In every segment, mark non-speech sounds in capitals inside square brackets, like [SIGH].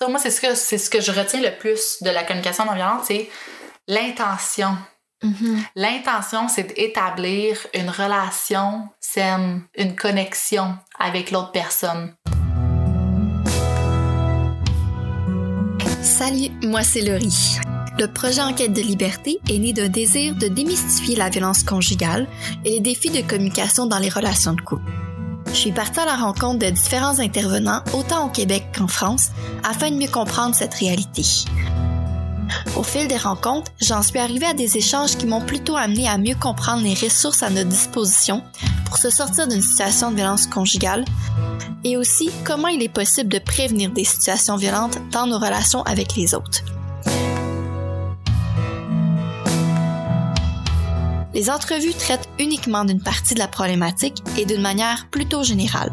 Donc, moi, c'est ce que c'est ce que je retiens le plus de la communication non violente, c'est l'intention. Mhm. L'intention, c'est d'établir une relation saine, une connexion avec l'autre personne. Salut, moi c'est Laurie. Le projet Enquête de liberté est né d'un désir de démystifier la violence conjugale et les défis de communication dans les relations de couple. Je suis partie à la rencontre de différents intervenants, autant au Québec qu'en France, afin de mieux comprendre cette réalité. Au fil des rencontres, j'en suis arrivée à des échanges qui m'ont plutôt amené à mieux comprendre les ressources à notre disposition pour se sortir d'une situation de violence conjugale et aussi comment il est possible de prévenir des situations violentes dans nos relations avec les autres. Les entrevues traitent uniquement d'une partie de la problématique et d'une manière plutôt générale.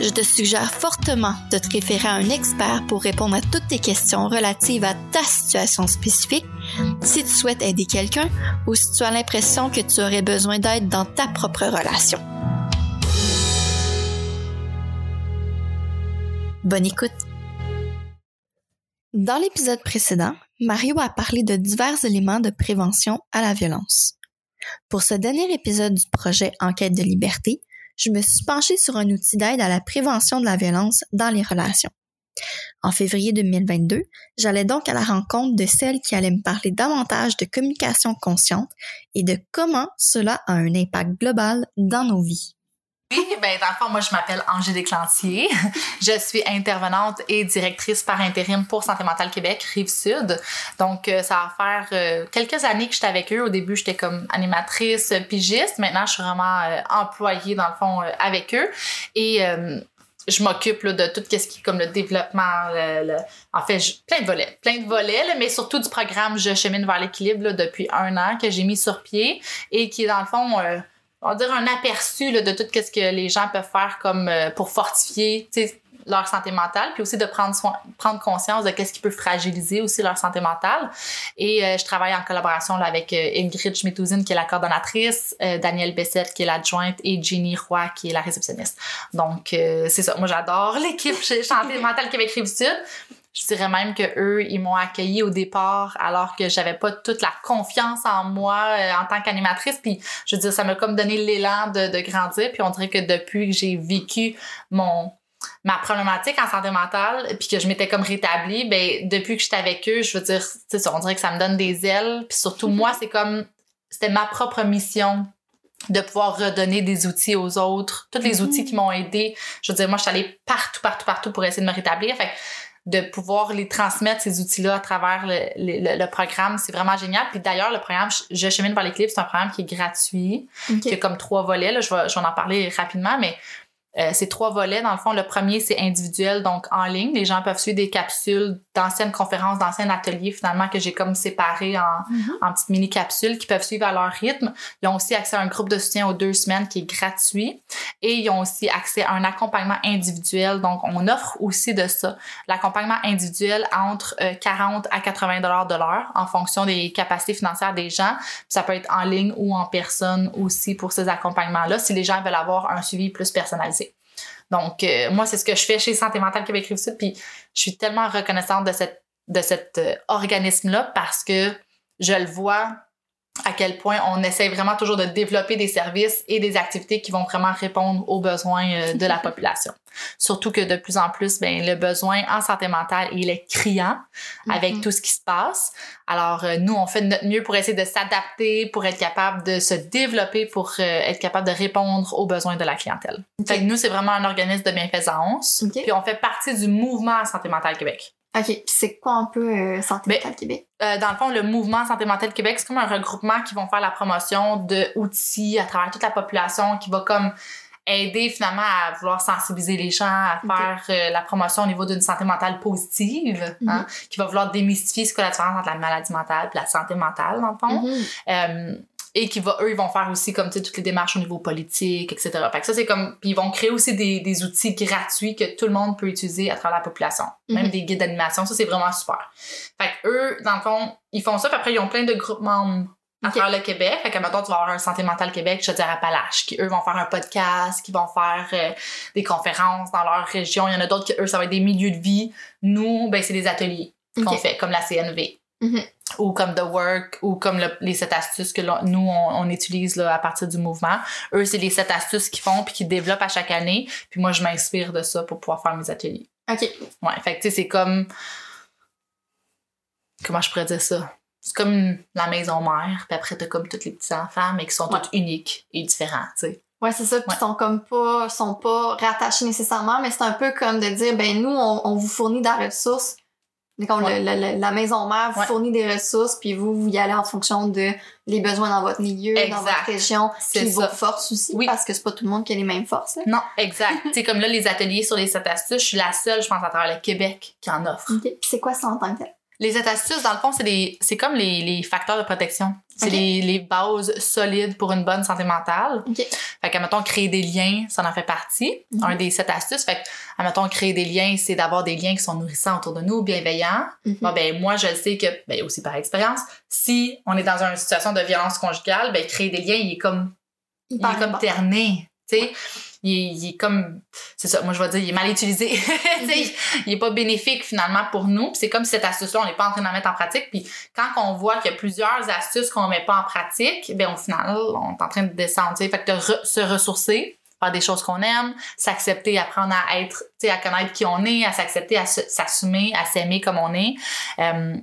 Je te suggère fortement de te référer à un expert pour répondre à toutes tes questions relatives à ta situation spécifique, si tu souhaites aider quelqu'un ou si tu as l'impression que tu aurais besoin d'aide dans ta propre relation. Bonne écoute! Dans l'épisode précédent, Mario a parlé de divers éléments de prévention à la violence. Pour ce dernier épisode du projet Enquête de liberté, je me suis penchée sur un outil d'aide à la prévention de la violence dans les relations. En février 2022, j'allais donc à la rencontre de celle qui allait me parler davantage de communication consciente et de comment cela a un impact global dans nos vies. Oui, ben dans le fond, moi je m'appelle Angélique Lantier. Je suis intervenante et directrice par intérim pour Santé mentale Québec, Rive-Sud. Donc euh, ça va faire euh, quelques années que j'étais avec eux. Au début, j'étais comme animatrice, pigiste. Maintenant, je suis vraiment euh, employée dans le fond avec eux et je m'occupe de tout ce qui est comme le développement, le, en fait, plein de volets, plein de volets, mais surtout du programme Je chemine vers l'équilibre depuis un an que j'ai mis sur pied et qui dans le fond on va dire un aperçu là, de tout ce que les gens peuvent faire comme euh, pour fortifier leur santé mentale, puis aussi de prendre soin, prendre conscience de qu'est-ce qui peut fragiliser aussi leur santé mentale. Et euh, je travaille en collaboration là, avec euh, Ingrid Schmitouzine, qui est la coordonnatrice, Danielle Bessette, qui est l'adjointe, et Jenny Roy, qui est la réceptionniste. Donc, c'est ça. Moi, j'adore [LAUGHS] l'équipe Santé mentale Québec Rive-Sud. Je dirais même que eux, ils m'ont accueilli au départ alors que j'avais pas toute la confiance en moi euh, en tant qu'animatrice. Puis, je veux dire, ça m'a comme donné l'élan de, de grandir. Puis, on dirait que depuis que j'ai vécu mon ma problématique en santé mentale puis que je m'étais comme rétablie ben depuis que j'étais avec eux je veux dire tu sais on dirait que ça me donne des ailes puis surtout moi c'est comme c'était ma propre mission de pouvoir redonner des outils aux autres tous les mm-hmm. outils qui m'ont aidé je veux dire moi je suis allée partout partout partout pour essayer de me rétablir fait de pouvoir les transmettre, ces outils-là, à travers le, le, programme. C'est vraiment génial. Puis d'ailleurs, le programme Je chemine vers l'équilibre, c'est un programme qui est gratuit, qui a comme trois volets. Là. Je, vais, je vais en parler rapidement, mais euh, c'est trois volets. Dans le fond, le premier, c'est individuel, donc en ligne. Les gens peuvent suivre des capsules d'anciennes conférences, d'anciens ateliers, finalement, que j'ai comme séparés en, mhm. en petites mini-capsules qui peuvent suivre à leur rythme. Ils ont aussi accès à un groupe de soutien aux deux semaines qui est gratuit. Et ils ont aussi accès à un accompagnement individuel. Donc, on offre aussi de ça. L'accompagnement individuel entre 40 euh, à 80 dollars de l'heure en fonction des capacités financières des gens. ça peut être en ligne ou en personne aussi pour ces accompagnements-là si les gens veulent avoir un suivi plus personnalisé. Donc, euh, moi, c'est ce que je fais chez Santé mentale Québec Rive-Sud. Puis, je suis tellement reconnaissante de, cet euh, organisme-là parce que je le vois à quel point on essaie vraiment toujours de développer des services et des activités qui vont vraiment répondre aux besoins euh, de la [LAUGHS] population. Surtout que de plus en plus, ben, le besoin en santé mentale, il est criant avec mm-hmm. tout ce qui se passe. Alors, euh, nous, on fait de notre mieux pour essayer de s'adapter, pour être capable de se développer, pour euh, être capable de répondre aux besoins de la clientèle. Fait que nous, c'est vraiment un organisme de bienfaisance. Puis on fait partie du mouvement Santé mentale Québec. OK. c'est quoi un peu euh, Santé ben, mentale Québec? Euh, dans le fond, le mouvement Santé mentale Québec, c'est comme un regroupement qui vont faire la promotion d'outils à travers toute la population, qui va comme aider finalement à vouloir sensibiliser les gens, à faire euh, la promotion au niveau d'une santé mentale positive, hein, mhm. qui va vouloir démystifier ce que la différence entre la maladie mentale et la santé mentale, dans le fond. Mhm et qui va eux ils vont faire aussi comme tu sais toutes les démarches au niveau politique etc fait que ça c'est comme puis ils vont créer aussi des, des outils gratuits que tout le monde peut utiliser à travers la population même mhm. des guides d'animation ça c'est vraiment super fait que eux dans le fond ils font ça puis après ils ont plein de groupes membres à travers le Québec. Fait que, mettons, tu vas avoir un Santé mentale Québec, je te dirais Appalaches, qui eux vont faire un podcast, qui vont faire euh, des conférences dans leur région. Il y en a d'autres qui, eux, ça va être des milieux de vie. Nous, ben, c'est des ateliers qu'on fait, comme la CNV. Mhm. Ou comme The Work, ou comme le- les 7 astuces que nous, on, on utilise là, à partir du mouvement. Eux, c'est les 7 astuces qu'ils font puis qu'ils développent à chaque année. Puis moi, je m'inspire de ça pour pouvoir faire mes ateliers. OK. Ouais, fait que tu sais, c'est comme. Comment je pourrais dire ça? C'est comme la maison mère, puis après, t'as comme tous les petits-enfants, mais qui sont Ouais. tous uniques et différents, tu sais. Ouais, c'est ça. Puis Ouais. ils sont comme pas, sont pas rattachés nécessairement, mais c'est un peu comme de dire, ben nous, on, on vous fournit des ressources. Comme Ouais. le- le- la maison mère vous Ouais. fournit des ressources, puis vous, vous y allez en fonction de les besoins dans votre milieu, dans votre région, C'est puis vos forces aussi, Oui. parce que c'est pas tout le monde qui a les mêmes forces. Là. Non, exact. [LAUGHS] sais, comme là, les ateliers sur les 7 astuces, je suis la seule, je pense, à travers le Québec qui en offre. OK. Puis c'est quoi ça en tant que tel? Les 7 astuces, dans le fond, c'est comme les, les facteurs de protection. C'est les, les bases solides pour une bonne santé mentale. OK. Fait que, créer des liens, ça en fait partie. Mhm. Un des sept astuces. Fait que, créer des liens, c'est d'avoir des liens qui sont nourrissants autour de nous, bienveillants. Mhm. Bon, ben, moi, je le sais que, ben, aussi par expérience, si on est dans une situation de violence conjugale, ben, créer des liens, il est comme, il est comme terné. Sais, il, est- il est comme, c'est ça, moi, je vais dire, il est mal utilisé. [LAUGHS] Sais, il est pas bénéfique, finalement, pour nous. Puis c'est comme si cette astuce-là, on n'est pas en train de la mettre en pratique. Puis quand on voit qu'il y a plusieurs astuces qu'on met pas en pratique, ben, au final, on est en train de descendre. Fait que de re- se ressourcer, faire des choses qu'on aime, s'accepter, apprendre à être, à connaître qui on est, à s'accepter, à s'assumer, à s'aimer comme on est. Euh,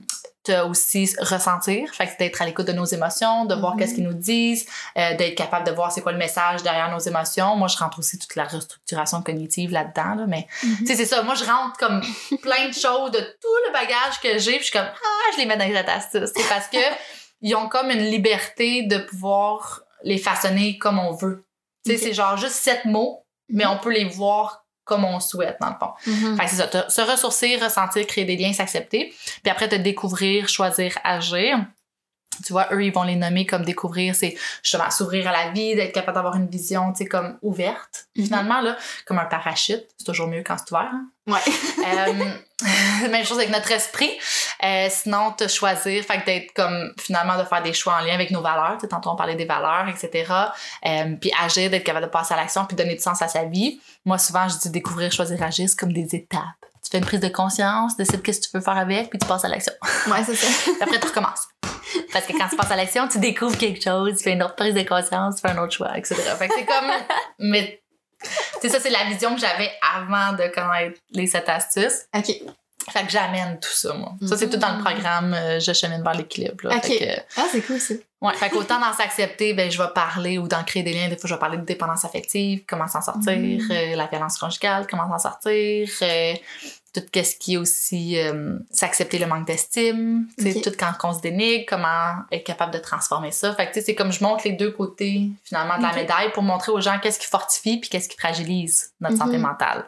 t'as aussi ressentir, fait que d'être à l'écoute de nos émotions, de voir Mhm. qu'est-ce qu'ils nous disent, euh, d'être capable de voir c'est quoi le message derrière nos émotions. Moi, je rentre aussi toute la restructuration cognitive là-dedans, là, mais Mhm. tu sais, c'est ça. Moi, je rentre comme [LAUGHS] plein de choses de tout le bagage que j'ai, puis je suis comme ah, je les mets dans les astuces. C'est parce que [LAUGHS] ils ont comme une liberté de pouvoir les façonner comme on veut. Tu sais, c'est genre juste sept mots, mais Mhm. on peut les voir comme on souhaite dans le fond. Mhm. Fait que c'est ça, te- se ressourcer, ressentir, créer des liens, s'accepter. Puis après, te découvrir, choisir, agir. Tu vois, eux, ils vont les nommer comme découvrir, c'est justement s'ouvrir à la vie, d'être capable d'avoir une vision, tu sais, comme ouverte, Mhm. finalement, là, comme un parachute. C'est toujours mieux quand c'est ouvert. hein. Ouais. Euh, [LAUGHS] même chose avec notre esprit. Euh, sinon, te choisir, fait que d'être comme finalement de faire des choix en lien avec nos valeurs. Tu sais, tantôt on parlait des valeurs, etc. Euh, puis agir, d'être capable de passer à l'action, puis donner du sens à sa vie. Moi, souvent, je dis découvrir, choisir, agir, c'est comme des étapes. Tu fais une prise de conscience, décides qu'est-ce que tu veux faire avec, puis tu passes à l'action. Ouais, c'est ça. [LAUGHS] Après, tu recommences. Parce que quand tu passes à l'action, tu découvres quelque chose, tu fais une autre prise de conscience, tu fais un autre choix, etc. Fait que c'est comme. Mais. Tu sais, ça, c'est la vision que j'avais avant de connaître les sept astuces. OK. Fait que j'amène tout ça, moi. Ça, c'est tout dans le Mhm. programme euh, Je chemine vers l'équilibre. Ok. Fait que, Ah, c'est cool, ça. ouais, fait qu'autant dans s'accepter, ben, je vais parler ou d'en créer des liens. Des fois, je vais parler de dépendance affective, comment s'en sortir, Mhm. euh, la violence conjugale, comment s'en sortir, euh, tout ce qui est aussi s'accepter le manque d'estime, tu sais, Ok. tout quand on se dénigre, comment être capable de transformer ça. Fait que, tu sais, c'est comme je montre les deux côtés, finalement, de la médaille pour montrer aux gens qu'est-ce qui fortifie puis qu'est-ce qui fragilise notre santé mentale.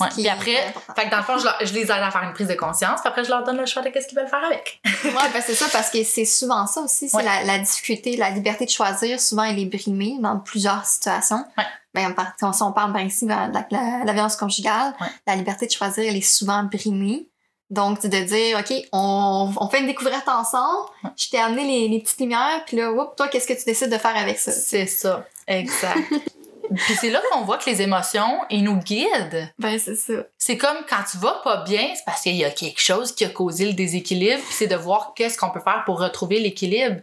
Ouais. Puis après, fait que dans le fond, je, leur- je les aide à faire une prise de conscience, puis après, je leur donne le choix de qu'est-ce qu'ils veulent faire avec. Ouais, ben c'est ça, parce que c'est souvent ça aussi, c'est Ouais. la, la difficulté, la liberté de choisir, souvent elle est brimée dans plusieurs situations. Ouais. Ben, si on parle par ici de la, la- la violence conjugale, Ouais. la liberté de choisir, elle est souvent brimée. Donc, de dire, OK, on, on fait une découverte ensemble, je t'ai amené les, les petites lumières, puis là, oups, toi, qu'est-ce que tu décides de faire avec ça? C'est ça, exact. [LAUGHS] Puis c'est là qu'on voit que les émotions, ils nous guident. Ben, c'est ça. C'est comme quand tu vas pas bien, c'est parce qu'il y a quelque chose qui a causé le déséquilibre, puis c'est de voir qu'est-ce qu'on peut faire pour retrouver l'équilibre.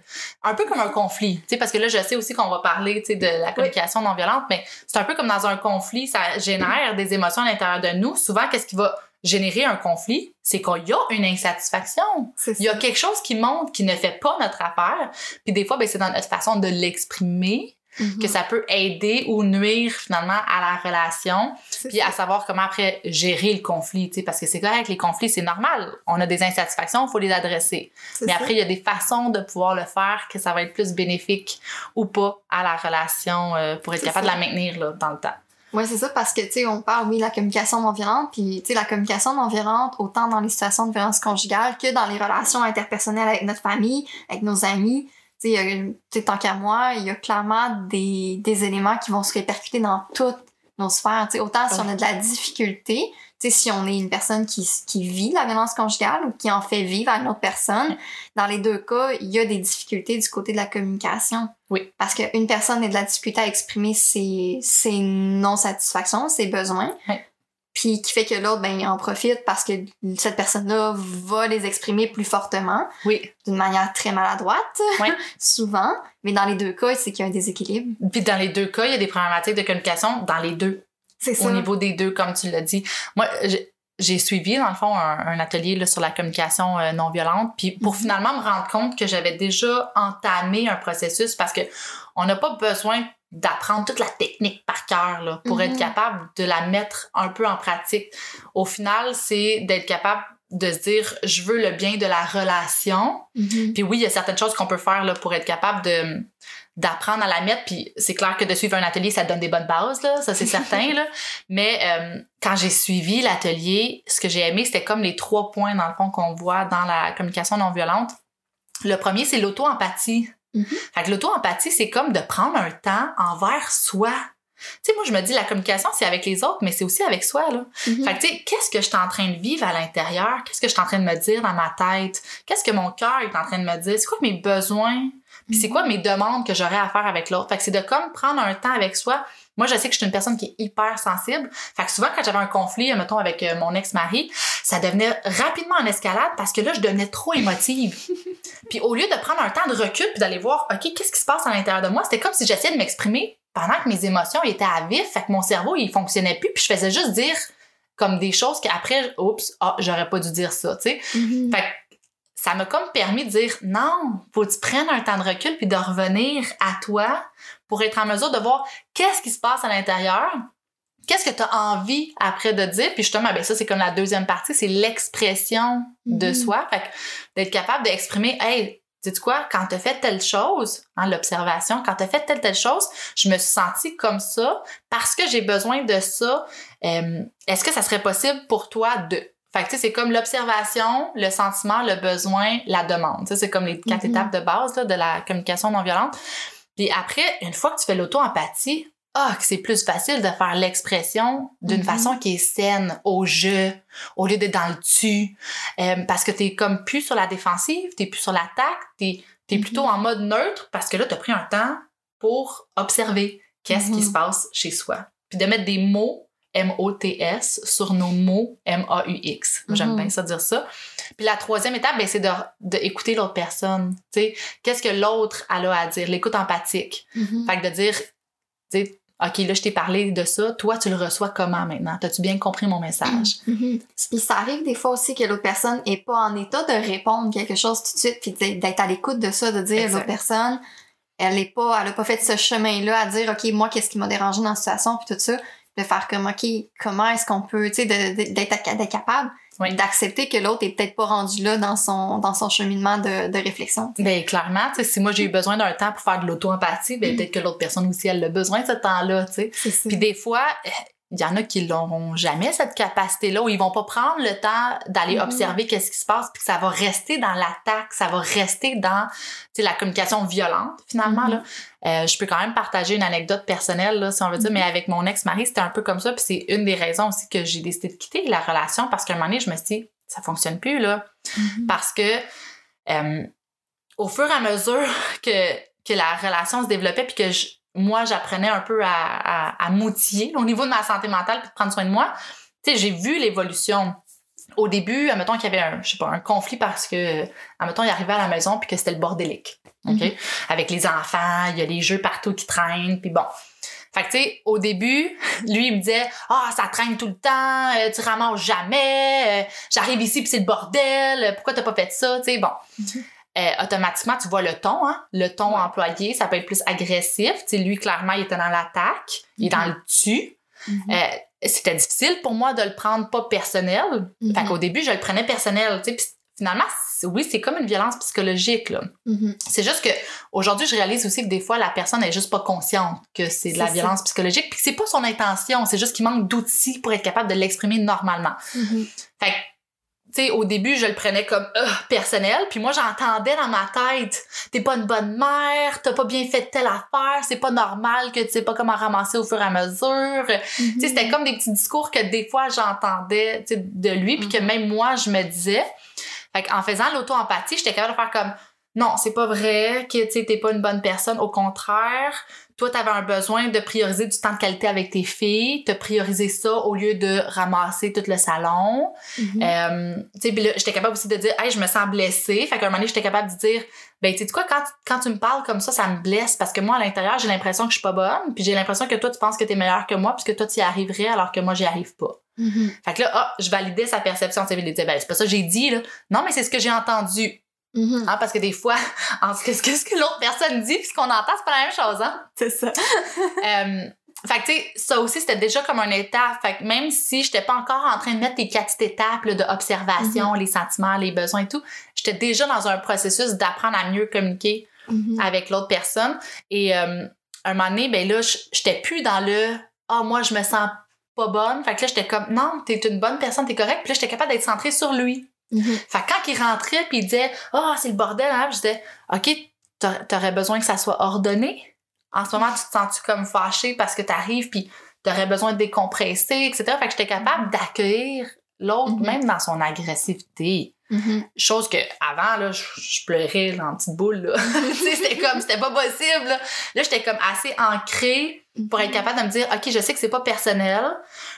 Un peu comme un conflit, tu sais, parce que là, je sais aussi qu'on va parler, tu sais, de la communication non violente, mais c'est un peu comme dans un conflit, ça génère des émotions à l'intérieur de nous. Souvent, qu'est-ce qui va générer un conflit? C'est qu'il y a une insatisfaction. Il y a quelque chose qui monte, qui ne fait pas notre affaire. Puis des fois, ben, c'est dans notre façon de l'exprimer Mhm. que ça peut aider ou nuire finalement à la relation, C'est puis ça. à savoir comment après gérer le conflit, tu sais, parce que c'est correct, les conflits, c'est normal. On a des insatisfactions, il faut les adresser. C'est Mais ça. après, il y a des façons de pouvoir le faire que ça va être plus bénéfique ou pas à la relation euh, pour être C'est capable ça. de la maintenir là, dans le temps. Oui, c'est ça, parce que, tu sais, on parle, oui, de la communication non violente, puis, tu sais, la communication non violente, autant dans les situations de violence conjugale que dans les relations interpersonnelles avec notre famille, avec nos amis. Sais, tant qu'à moi, il y a clairement des, des éléments qui vont se répercuter dans toutes nos sphères. Autant si on a de la difficulté, si on est une personne qui, qui vit la violence conjugale ou qui en fait vivre à une autre personne, dans les deux cas, il y a des difficultés du côté de la communication. Oui. Parce qu'une personne a de la difficulté à exprimer ses, ses non-satisfactions, ses besoins. Oui. Puis qui fait que l'autre, ben, il en profite parce que cette personne-là va les exprimer plus fortement, Oui. d'une manière très maladroite, Oui. [LAUGHS] souvent. Mais dans les deux cas, c'est qu'il y a un déséquilibre. Puis dans les deux cas, il y a des problématiques de communication dans les deux. C'est ça. au niveau des deux, comme tu l'as dit. Moi, j'ai- suivi, dans le fond, un, un atelier là, sur la communication euh, non violente, puis pour Mhm. finalement me rendre compte que j'avais déjà entamé un processus parce que on n'a pas besoin d'apprendre toute la technique par cœur là, pour Mhm. être capable de la mettre un peu en pratique. Au final, c'est d'être capable de se dire je veux le bien de la relation Mhm. puis oui, il y a certaines choses qu'on peut faire là, pour être capable de d'apprendre à la mettre. Puis c'est clair que de suivre un atelier, ça te donne des bonnes bases, là, ça c'est [LAUGHS] certain. Là. Mais euh, quand j'ai suivi l'atelier, ce que j'ai aimé, c'était comme les trois points, dans le fond, qu'on voit dans la communication non violente. Le premier, c'est l'auto-empathie. Mhm. Fait que l'auto-empathie, c'est comme de prendre un temps envers soi. Tu sais, moi, je me dis, la communication, c'est avec les autres, mais c'est aussi avec soi, là. Mhm. Fait que, tu sais, qu'est-ce que je suis en train de vivre à l'intérieur? Qu'est-ce que je suis en train de me dire dans ma tête? Qu'est-ce que mon cœur est en train de me dire? C'est quoi mes besoins? Puis c'est quoi mes demandes que j'aurais à faire avec l'autre? Fait que c'est de comme prendre un temps avec soi. Moi, je sais que je suis une personne qui est hyper sensible. Fait que souvent, quand j'avais un conflit, mettons, avec euh, mon ex-mari, ça devenait rapidement en escalade parce que là, je devenais trop émotive. [LAUGHS] puis au lieu de prendre un temps de recul puis d'aller voir, OK, qu'est-ce qui se passe à l'intérieur de moi? C'était comme si j'essayais de m'exprimer pendant que mes émotions étaient à vif. Fait que mon cerveau, il fonctionnait plus. Puis je faisais juste dire comme des choses qu'après, oups, ah, j'aurais pas dû dire ça, tu sais. Mhm. Fait que ça m'a comme permis de dire non, faut que tu prennes un temps de recul puis de revenir à toi pour être en mesure de voir qu'est-ce qui se passe à l'intérieur. Qu'est-ce que tu as envie après de dire? Puis justement, ben ça, c'est comme la deuxième partie, c'est l'expression de Mhm. soi. Fait que d'être capable d'exprimer, hey, sais tu quoi, quand t'as fait telle chose, hein, l'observation, quand t'as fait telle, telle chose, je me suis sentie comme ça parce que j'ai besoin de ça. Euh, Est-ce que ça serait possible pour toi de... Fait que, tu sais, c'est comme l'observation, le sentiment, le besoin, la demande. Tu c'est comme les quatre Mhm. étapes de base là, de la communication non violente. Puis après, une fois que tu fais l'auto-empathie, ah, que c'est plus facile de faire l'expression d'une Mhm. façon qui est saine, au jeu, au lieu d'être dans le tu. Euh, parce que t'es comme plus sur la défensive, t'es plus sur l'attaque, t'es es Mhm. plutôt en mode neutre parce que là, t'as pris un temps pour observer qu'est-ce qui Mhm. se passe chez soi. Puis de mettre des mots M-O-T-S sur nos mots M-A-U-X. J'aime Mhm. bien ça dire ça. Puis la troisième étape, ben, c'est de, de écouter l'autre personne. Tu sais, qu'est-ce que l'autre a à dire? L'écoute empathique. Mhm. Fait que de dire, OK, là, je t'ai parlé de ça. Toi, tu le reçois comment maintenant? T'as-tu bien compris mon message? [CLEARS THROAT] Mhm. Puis ça arrive des fois aussi que l'autre personne est pas en état de répondre quelque chose tout de suite, puis d'être à l'écoute de ça, de dire Exact. l'autre personne, elle pas, elle a pas fait ce chemin-là à dire, ok, moi, qu'est-ce qui m'a dérangé dans la situation, puis tout ça, de faire comme, ok, comment est-ce qu'on peut, tu sais, d'être capable Oui. d'accepter que l'autre est peut-être pas rendu là dans son dans son cheminement de, de réflexion. Ben, clairement, tu sais, si moi, j'ai eu besoin d'un temps pour faire de l'auto-empathie, Mm. peut-être que l'autre personne aussi, elle a besoin de ce temps-là, tu sais. Puis des fois, euh, il y en a qui n'auront jamais cette capacité-là, où ils vont pas prendre le temps d'aller Mhm. observer qu'est-ce qui se passe, puis que ça va rester dans l'attaque, ça va rester dans la communication violente, finalement. Là. Euh, je peux quand même partager une anecdote personnelle, là, si on veut dire, Mhm. mais avec mon ex-mari, c'était un peu comme ça, puis c'est une des raisons aussi que j'ai décidé de quitter la relation, parce qu'à un moment donné, je me suis dit, ça fonctionne plus, là parce que euh, au fur et à mesure [LAUGHS] que, que la relation se développait puis que je- moi j'apprenais un peu à, à, à m'outiller au niveau de ma santé mentale puis de prendre soin de moi, tu sais, j'ai vu l'évolution. Au début, admettons qu'il y avait un, je sais pas, un conflit parce que, admettons, il arrivait à la maison puis que c'était le bordélique. OK? Mhm. Avec les enfants, il y a les jeux partout qui traînent, puis bon. Fait que, tu sais, au début, lui, il me disait Ah, ça traîne tout le temps, euh, tu ramasses jamais, euh, j'arrive ici puis c'est le bordel, pourquoi t'as pas fait ça, tu sais, bon. Mhm. Euh, automatiquement, tu vois le ton, hein? Le ton Ouais. employé, ça peut être plus agressif. Tu sais, lui, clairement, il était dans l'attaque, il est dans le tu. Mhm. Euh, c'était difficile pour moi de le prendre pas personnel. Mhm. Fait qu'au début, je le prenais personnel, tu sais. Puis finalement, c'est- oui, c'est comme une violence psychologique, là. Mhm. C'est juste que aujourd'hui, je réalise aussi que des fois, la personne est juste pas consciente que c'est de la C'est violence psychologique, puis que c'est pas son intention, c'est juste qu'il manque d'outils pour être capable de l'exprimer normalement. Mhm. Fait que, tu sais, au début, je le prenais comme euh, personnel, puis moi, j'entendais dans ma tête, t'es pas une bonne mère, t'as pas bien fait telle affaire, c'est pas normal que tu sais pas comment ramasser au fur et à mesure. Tu sais, c'était comme des petits discours que des fois, j'entendais, tu sais, de lui, puis que même moi, je me disais. Fait en faisant l'auto-empathie, j'étais capable de faire comme, non, c'est pas vrai que, tu t'es pas une bonne personne, au contraire, toi, tu avais un besoin de prioriser du temps de qualité avec tes filles, de prioriser ça au lieu de ramasser tout le salon. Mhm. Euh, tu sais, j'étais capable aussi de dire, hey, je me sens blessée. Fait qu'à un moment donné, j'étais capable de dire, ben, tu sais quoi, quand, quand tu me parles comme ça, ça me blesse parce que moi, à l'intérieur, j'ai l'impression que je suis pas bonne, puis j'ai l'impression que toi, tu penses que tu es meilleure que moi, puisque toi, tu y arriverais alors que moi, j'y arrive pas. Mhm. Fait que là, ah, je validais sa perception. Tu sais, ben, c'est pas ça que j'ai dit, là. Non, mais c'est ce que j'ai entendu. Mhm. Hein, parce que des fois, [LAUGHS] en ce que, ce l'autre personne dit puis ce qu'on entend, c'est pas la même chose, hein? [LAUGHS] C'est ça. [LAUGHS] Euh, fait que, tu sais, ça aussi, c'était déjà comme un état. Fait que même si j'étais pas encore en train de mettre les quatre étapes là, de observation, les sentiments, les besoins et tout, j'étais déjà dans un processus d'apprendre à mieux communiquer Mhm. avec l'autre personne. Et euh, un moment donné, ben là, j'étais plus dans le « Ah, moi, je me sens pas bonne. » Fait que là, j'étais comme « Non, t'es une bonne personne, t'es correcte. » Puis là, j'étais capable d'être centrée sur lui. Mhm. Fait que quand il rentrait puis il disait "Ah, c'est le bordel hein, je disais "OK, t'a- t'aurais besoin que ça soit ordonné En ce moment, tu te sens-tu comme fâché parce que t'arrives puis t'aurais besoin de décompresser, etc. Fait que j'étais capable d'accueillir l'autre Mhm. même dans son agressivité. Mhm. Chose que avant là, je, je pleurais en petite boule [LAUGHS] c'était comme c'était pas possible. Là, Là, j'étais comme assez ancrée pour être capable de me dire OK, je sais que c'est pas personnel.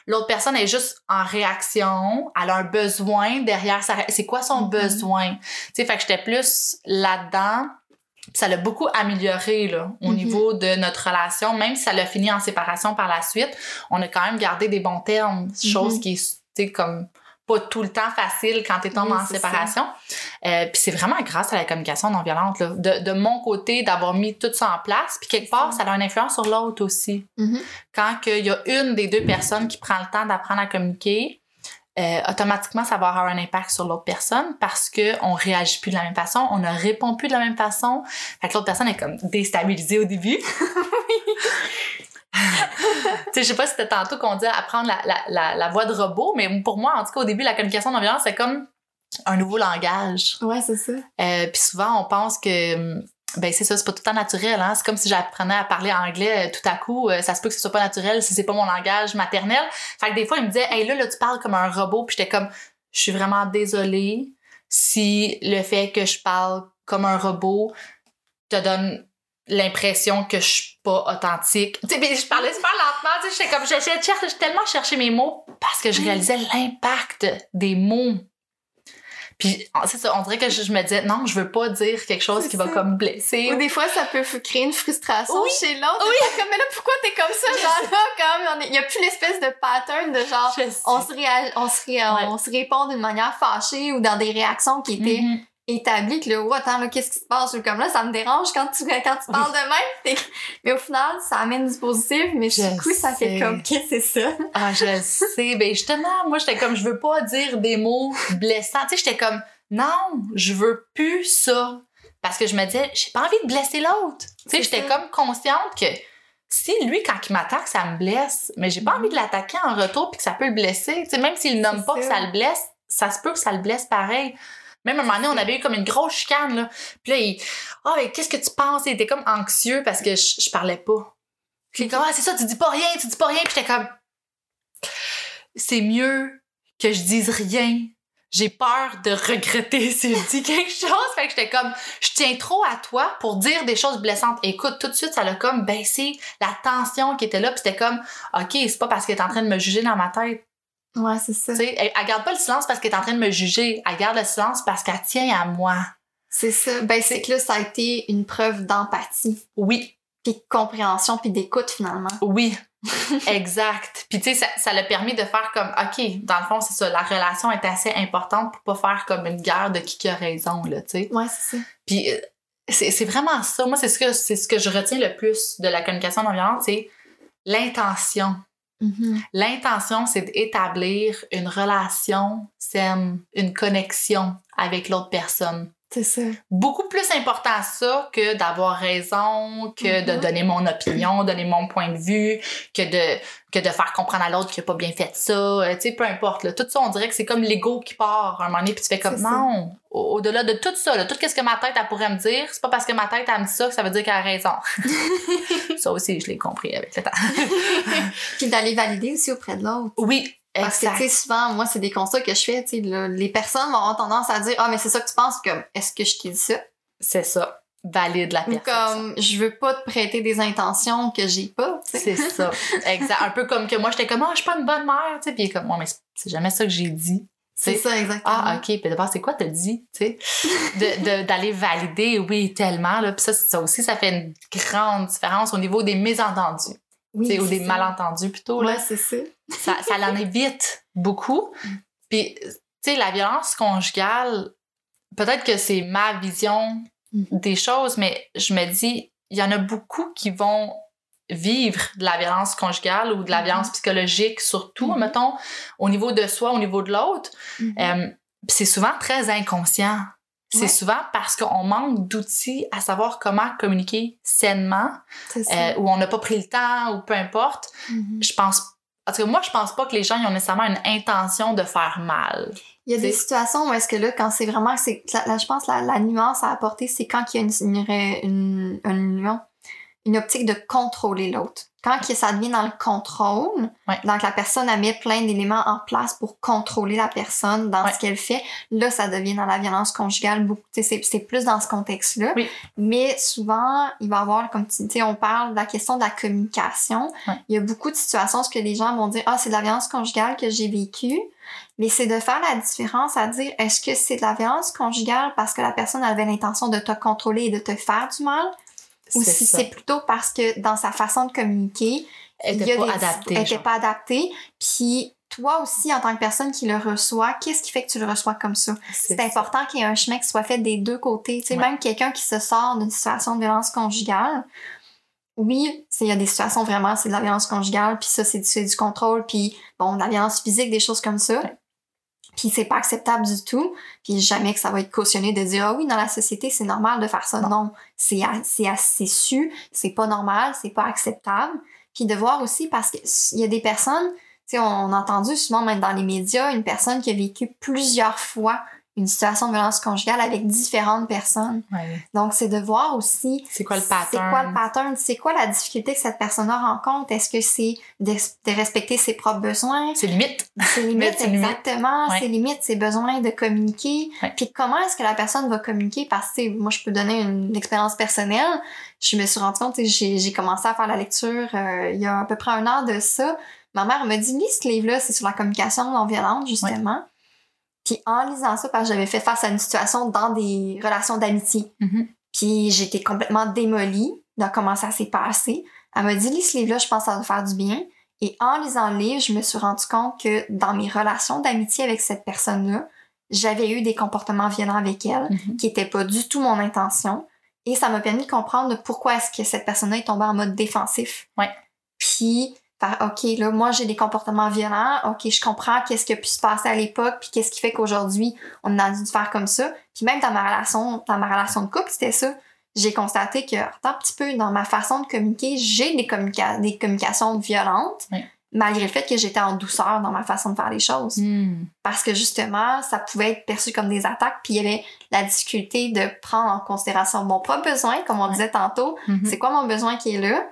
L'autre personne est juste en réaction, elle a un besoin derrière sa c'est quoi son Mhm. besoin? Tu sais, fait que j'étais plus là-dedans. Ça l'a beaucoup amélioré là, au niveau de notre relation, même si ça l'a fini en séparation par la suite, on a quand même gardé des bons termes, chose qui est comme pas tout le temps facile quand tu tombes Oui, en séparation. Euh, puis c'est vraiment grâce à la communication non violente là, de, de mon côté d'avoir mis tout ça en place. Puis quelque part, ça a une influence sur l'autre aussi. Mhm. Quand il y a une des deux personnes qui prend le temps d'apprendre à communiquer, euh, automatiquement, ça va avoir un impact sur l'autre personne parce que on réagit plus de la même façon, on ne répond plus de la même façon. Fait que l'autre personne est comme déstabilisée au début. [LAUGHS] [LAUGHS] je sais pas si c'était tantôt qu'on dit apprendre la, la, la, la voix de robot, mais pour moi, en tout cas, au début, la communication non violente, c'est comme un nouveau langage. Ouais, c'est ça. Euh, Puis souvent, on pense que ben c'est ça, c'est pas tout le temps naturel. Hein? C'est comme si j'apprenais à parler anglais euh, tout à coup. euh, ça se peut que ce soit pas naturel si c'est pas mon langage maternel. Fait que des fois, il me disait, hey là, là, tu parles comme un robot. Puis j'étais comme, je suis vraiment désolée si le fait que je parle comme un robot te donne l'impression que je pas authentique. Tu sais, je parlais super lentement, tu sais, comme, j'essayais de chercher, j'ai tellement cherché mes mots parce que je réalisais l'impact des mots. Puis, c'est ça, on dirait que je, je me disais, non, je veux pas dire quelque chose qui va comme blesser. Ou des fois, ça peut créer une frustration Oui. chez l'autre. Oui. Comme, mais là, pourquoi t'es comme ça? Genre là, comme, il y a plus l'espèce de pattern de genre, on se, on, se ré- Ouais. on se répond d'une manière fâchée ou dans des réactions qui étaient Mhm. Établies. Que là, oh, attends, là, qu'est-ce qui se passe? Ou Comme là, ça me dérange quand tu, quand tu parles de même. [LAUGHS] Mais au final, ça amène du positif, mais Je du coup, ça fait comme, qu'est-ce que c'est ça? Ah, je sais. Ben, justement, moi, j'étais comme, je veux pas dire des mots blessants. Tu sais, j'étais comme, non, je veux plus ça. Parce que je me disais, j'ai pas envie de blesser l'autre. Tu sais, j'étais comme consciente que si lui, quand il m'attaque, ça me blesse, mais j'ai pas envie de l'attaquer en retour puis que ça peut le blesser. Tu sais, même s'il nomme pas que ça le blesse, ça se peut que ça le blesse pareil. Même à un moment donné, on avait eu comme une grosse chicane, là. Puis là, il, ah, mais qu'est-ce que tu penses? Il était comme anxieux parce que je, parlais pas. Puis comme, ah, c'est ça, tu dis pas rien, tu dis pas rien. Puis j'étais comme, c'est mieux que je dise rien. J'ai peur de regretter si je dis quelque chose. Fait que j'étais comme, je tiens trop à toi pour dire des choses blessantes. Écoute, tout de suite, ça l'a comme baissé la tension qui était là. Puis c'était comme, OK, c'est pas parce qu'elle est en train de me juger dans ma tête. Ouais, c'est ça. Tu sais, elle, elle garde pas le silence parce qu'elle est en train de me juger. Elle garde le silence parce qu'elle tient à moi. C'est ça. Ben, c'est que là, ça a été une preuve d'empathie, Oui, puis de compréhension, puis d'écoute, finalement. oui. [LAUGHS] exact. Puis tu sais, ça, l'a permis de faire comme, OK, dans le fond, c'est ça, la relation est assez importante pour pas faire comme une guerre de qui qui a raison, là, tu sais. Ouais, c'est ça. Puis euh, c'est vraiment ça. Moi, c'est ce que c'est ce que je retiens le plus de la communication non violente, c'est l'intention. Mhm. L'intention, c'est d'établir une relation saine, une connexion avec l'autre personne. C'est ça. Beaucoup plus important ça que d'avoir raison, que de Mhm. donner mon opinion, donner mon point de vue, que de, que de faire comprendre à l'autre qu'il a pas bien fait ça. Euh, tu sais, peu importe. Là. Tout ça, on dirait que c'est comme l'ego qui part un moment donné, puis tu fais comme non. Au- Au-delà de tout ça, là, tout ce que ma tête elle pourrait me dire, c'est pas parce que ma tête elle me dit ça que ça veut dire qu'elle a raison. [LAUGHS] ça aussi, je l'ai compris avec le temps. [LAUGHS] Puis d'aller valider aussi auprès de l'autre. Oui, Parce que, tu sais, souvent, moi, c'est des constats que je fais, tu sais, les personnes vont avoir tendance à dire « Ah, mais c'est ça que tu penses, comme, est-ce que je t'ai dit ça? C'est ça. Valide la » personne. comme, je veux pas te prêter des intentions que j'ai pas, tu sais. C'est ça. [LAUGHS] Exact. Un peu comme que moi, j'étais comme, ah, je suis pas une bonne mère, tu sais. Puis il est comme, ouais, mais c'est- jamais ça que j'ai dit. C'est ça, exactement. Ah, ok. Puis d'abord, c'est quoi t'as dit, tu sais? D'aller valider, oui, tellement. Là. Puis ça, ça aussi, ça fait une grande différence au niveau des mésentendus. oui, ou des ça. malentendus plutôt. Là. Ouais, c'est ça. Ça, ça en évite beaucoup. Puis, tu sais, la violence conjugale, peut-être que c'est ma vision Mhm. des choses, mais je me dis, il y en a beaucoup qui vont vivre de la violence conjugale ou de la Mhm. violence psychologique, surtout, Mhm. mettons, au niveau de soi, au niveau de l'autre. Euh, puis c'est souvent très inconscient. C'est Ouais. souvent parce qu'on manque d'outils à savoir comment communiquer sainement, euh, ou on n'a pas pris le temps, ou peu importe. Je pense. En tout cas, moi, je pense pas que les gens ils ont nécessairement une intention de faire mal. Il y a des situations où est-ce que là, quand c'est vraiment, c'est, là, là, je pense la, la nuance à apporter, c'est quand il y a une, une, une, une, une- optique de contrôler l'autre. Quand que ça devient dans le contrôle, Ouais. donc la personne a mis plein d'éléments en place pour contrôler la personne dans Ouais. ce qu'elle fait, là, ça devient dans la violence conjugale beaucoup. C'est, plus dans ce contexte-là. Oui. Mais souvent, il va y avoir, comme tu sais, on parle de la question de la communication. Ouais. Il y a beaucoup de situations où que les gens vont dire Ah, c'est de la violence conjugale que j'ai vécue. Mais c'est de faire la différence à dire est-ce que c'est de la violence conjugale parce que la personne avait l'intention de te contrôler et de te faire du mal? Ou si c'est plutôt parce que dans sa façon de communiquer, Elle il y était a pas adaptée. pas adaptée. Puis toi aussi, en tant que personne qui le reçoit, qu'est-ce qui fait que tu le reçois comme ça? C'est important qu'il y ait un chemin qui soit fait des deux côtés. Tu sais, Ouais. même quelqu'un qui se sort d'une situation de violence conjugale, oui, il y a des situations vraiment, c'est de la violence conjugale, puis ça, c'est du, du contrôle, puis bon, de la violence physique, des choses comme ça. Ouais. Puis c'est pas acceptable du tout. Puis jamais que ça va être cautionné de dire, ah oui, dans la société, c'est normal de faire ça. Non, c'est a- c'est assez su, c'est pas normal, c'est pas acceptable. Puis de voir aussi, parce qu'il y a des personnes, tu sais, on a entendu souvent même dans les médias, une personne qui a vécu plusieurs fois une situation de violence conjugale avec différentes personnes. Ouais. Donc, c'est de voir aussi C'est quoi le c'est pattern? quoi le pattern, c'est quoi la difficulté que cette personne-là rencontre? Est-ce que c'est de, de respecter ses propres besoins, C'est ses [LAUGHS] limites, ses limites. exactement, ses limites, ses besoins de communiquer. Ouais. Puis comment est-ce que la personne va communiquer? Parce que, moi, je peux donner une, expérience personnelle. Je me suis rendu compte, j'ai commencé à faire la lecture euh, il y a à peu près un an de ça. Ma mère m'a dit, lis ce livre-là, c'est sur la communication non violente, justement. Puis en lisant ça, parce que j'avais fait face à une situation dans des relations d'amitié. Mhm. Puis j'étais complètement démolie de comment ça s'est passé. Elle m'a dit, lis ce livre-là, je pense que ça va faire du bien. Et en lisant le livre, je me suis rendu compte que dans mes relations d'amitié avec cette personne-là, j'avais eu des comportements violents avec elle Mhm. qui n'étaient pas du tout mon intention. Et ça m'a permis de comprendre pourquoi est-ce que cette personne-là est tombée en mode défensif. Ouais. Puis, faire, OK, là, moi, j'ai des comportements violents. OK, je comprends qu'est-ce qui a pu se passer à l'époque, puis qu'est-ce qui fait qu'aujourd'hui, on a dû faire comme ça. Puis même dans ma relation, dans ma relation de couple, c'était ça. J'ai constaté que, attends un petit peu, dans ma façon de communiquer, j'ai des, communica- des communications violentes, Oui. malgré le fait que j'étais en douceur dans ma façon de faire les choses Hmm. parce que justement, ça pouvait être perçu comme des attaques, puis il y avait la difficulté de prendre en considération mon propre besoin, comme on Ouais. disait tantôt. Mhm. C'est quoi mon besoin qui est là?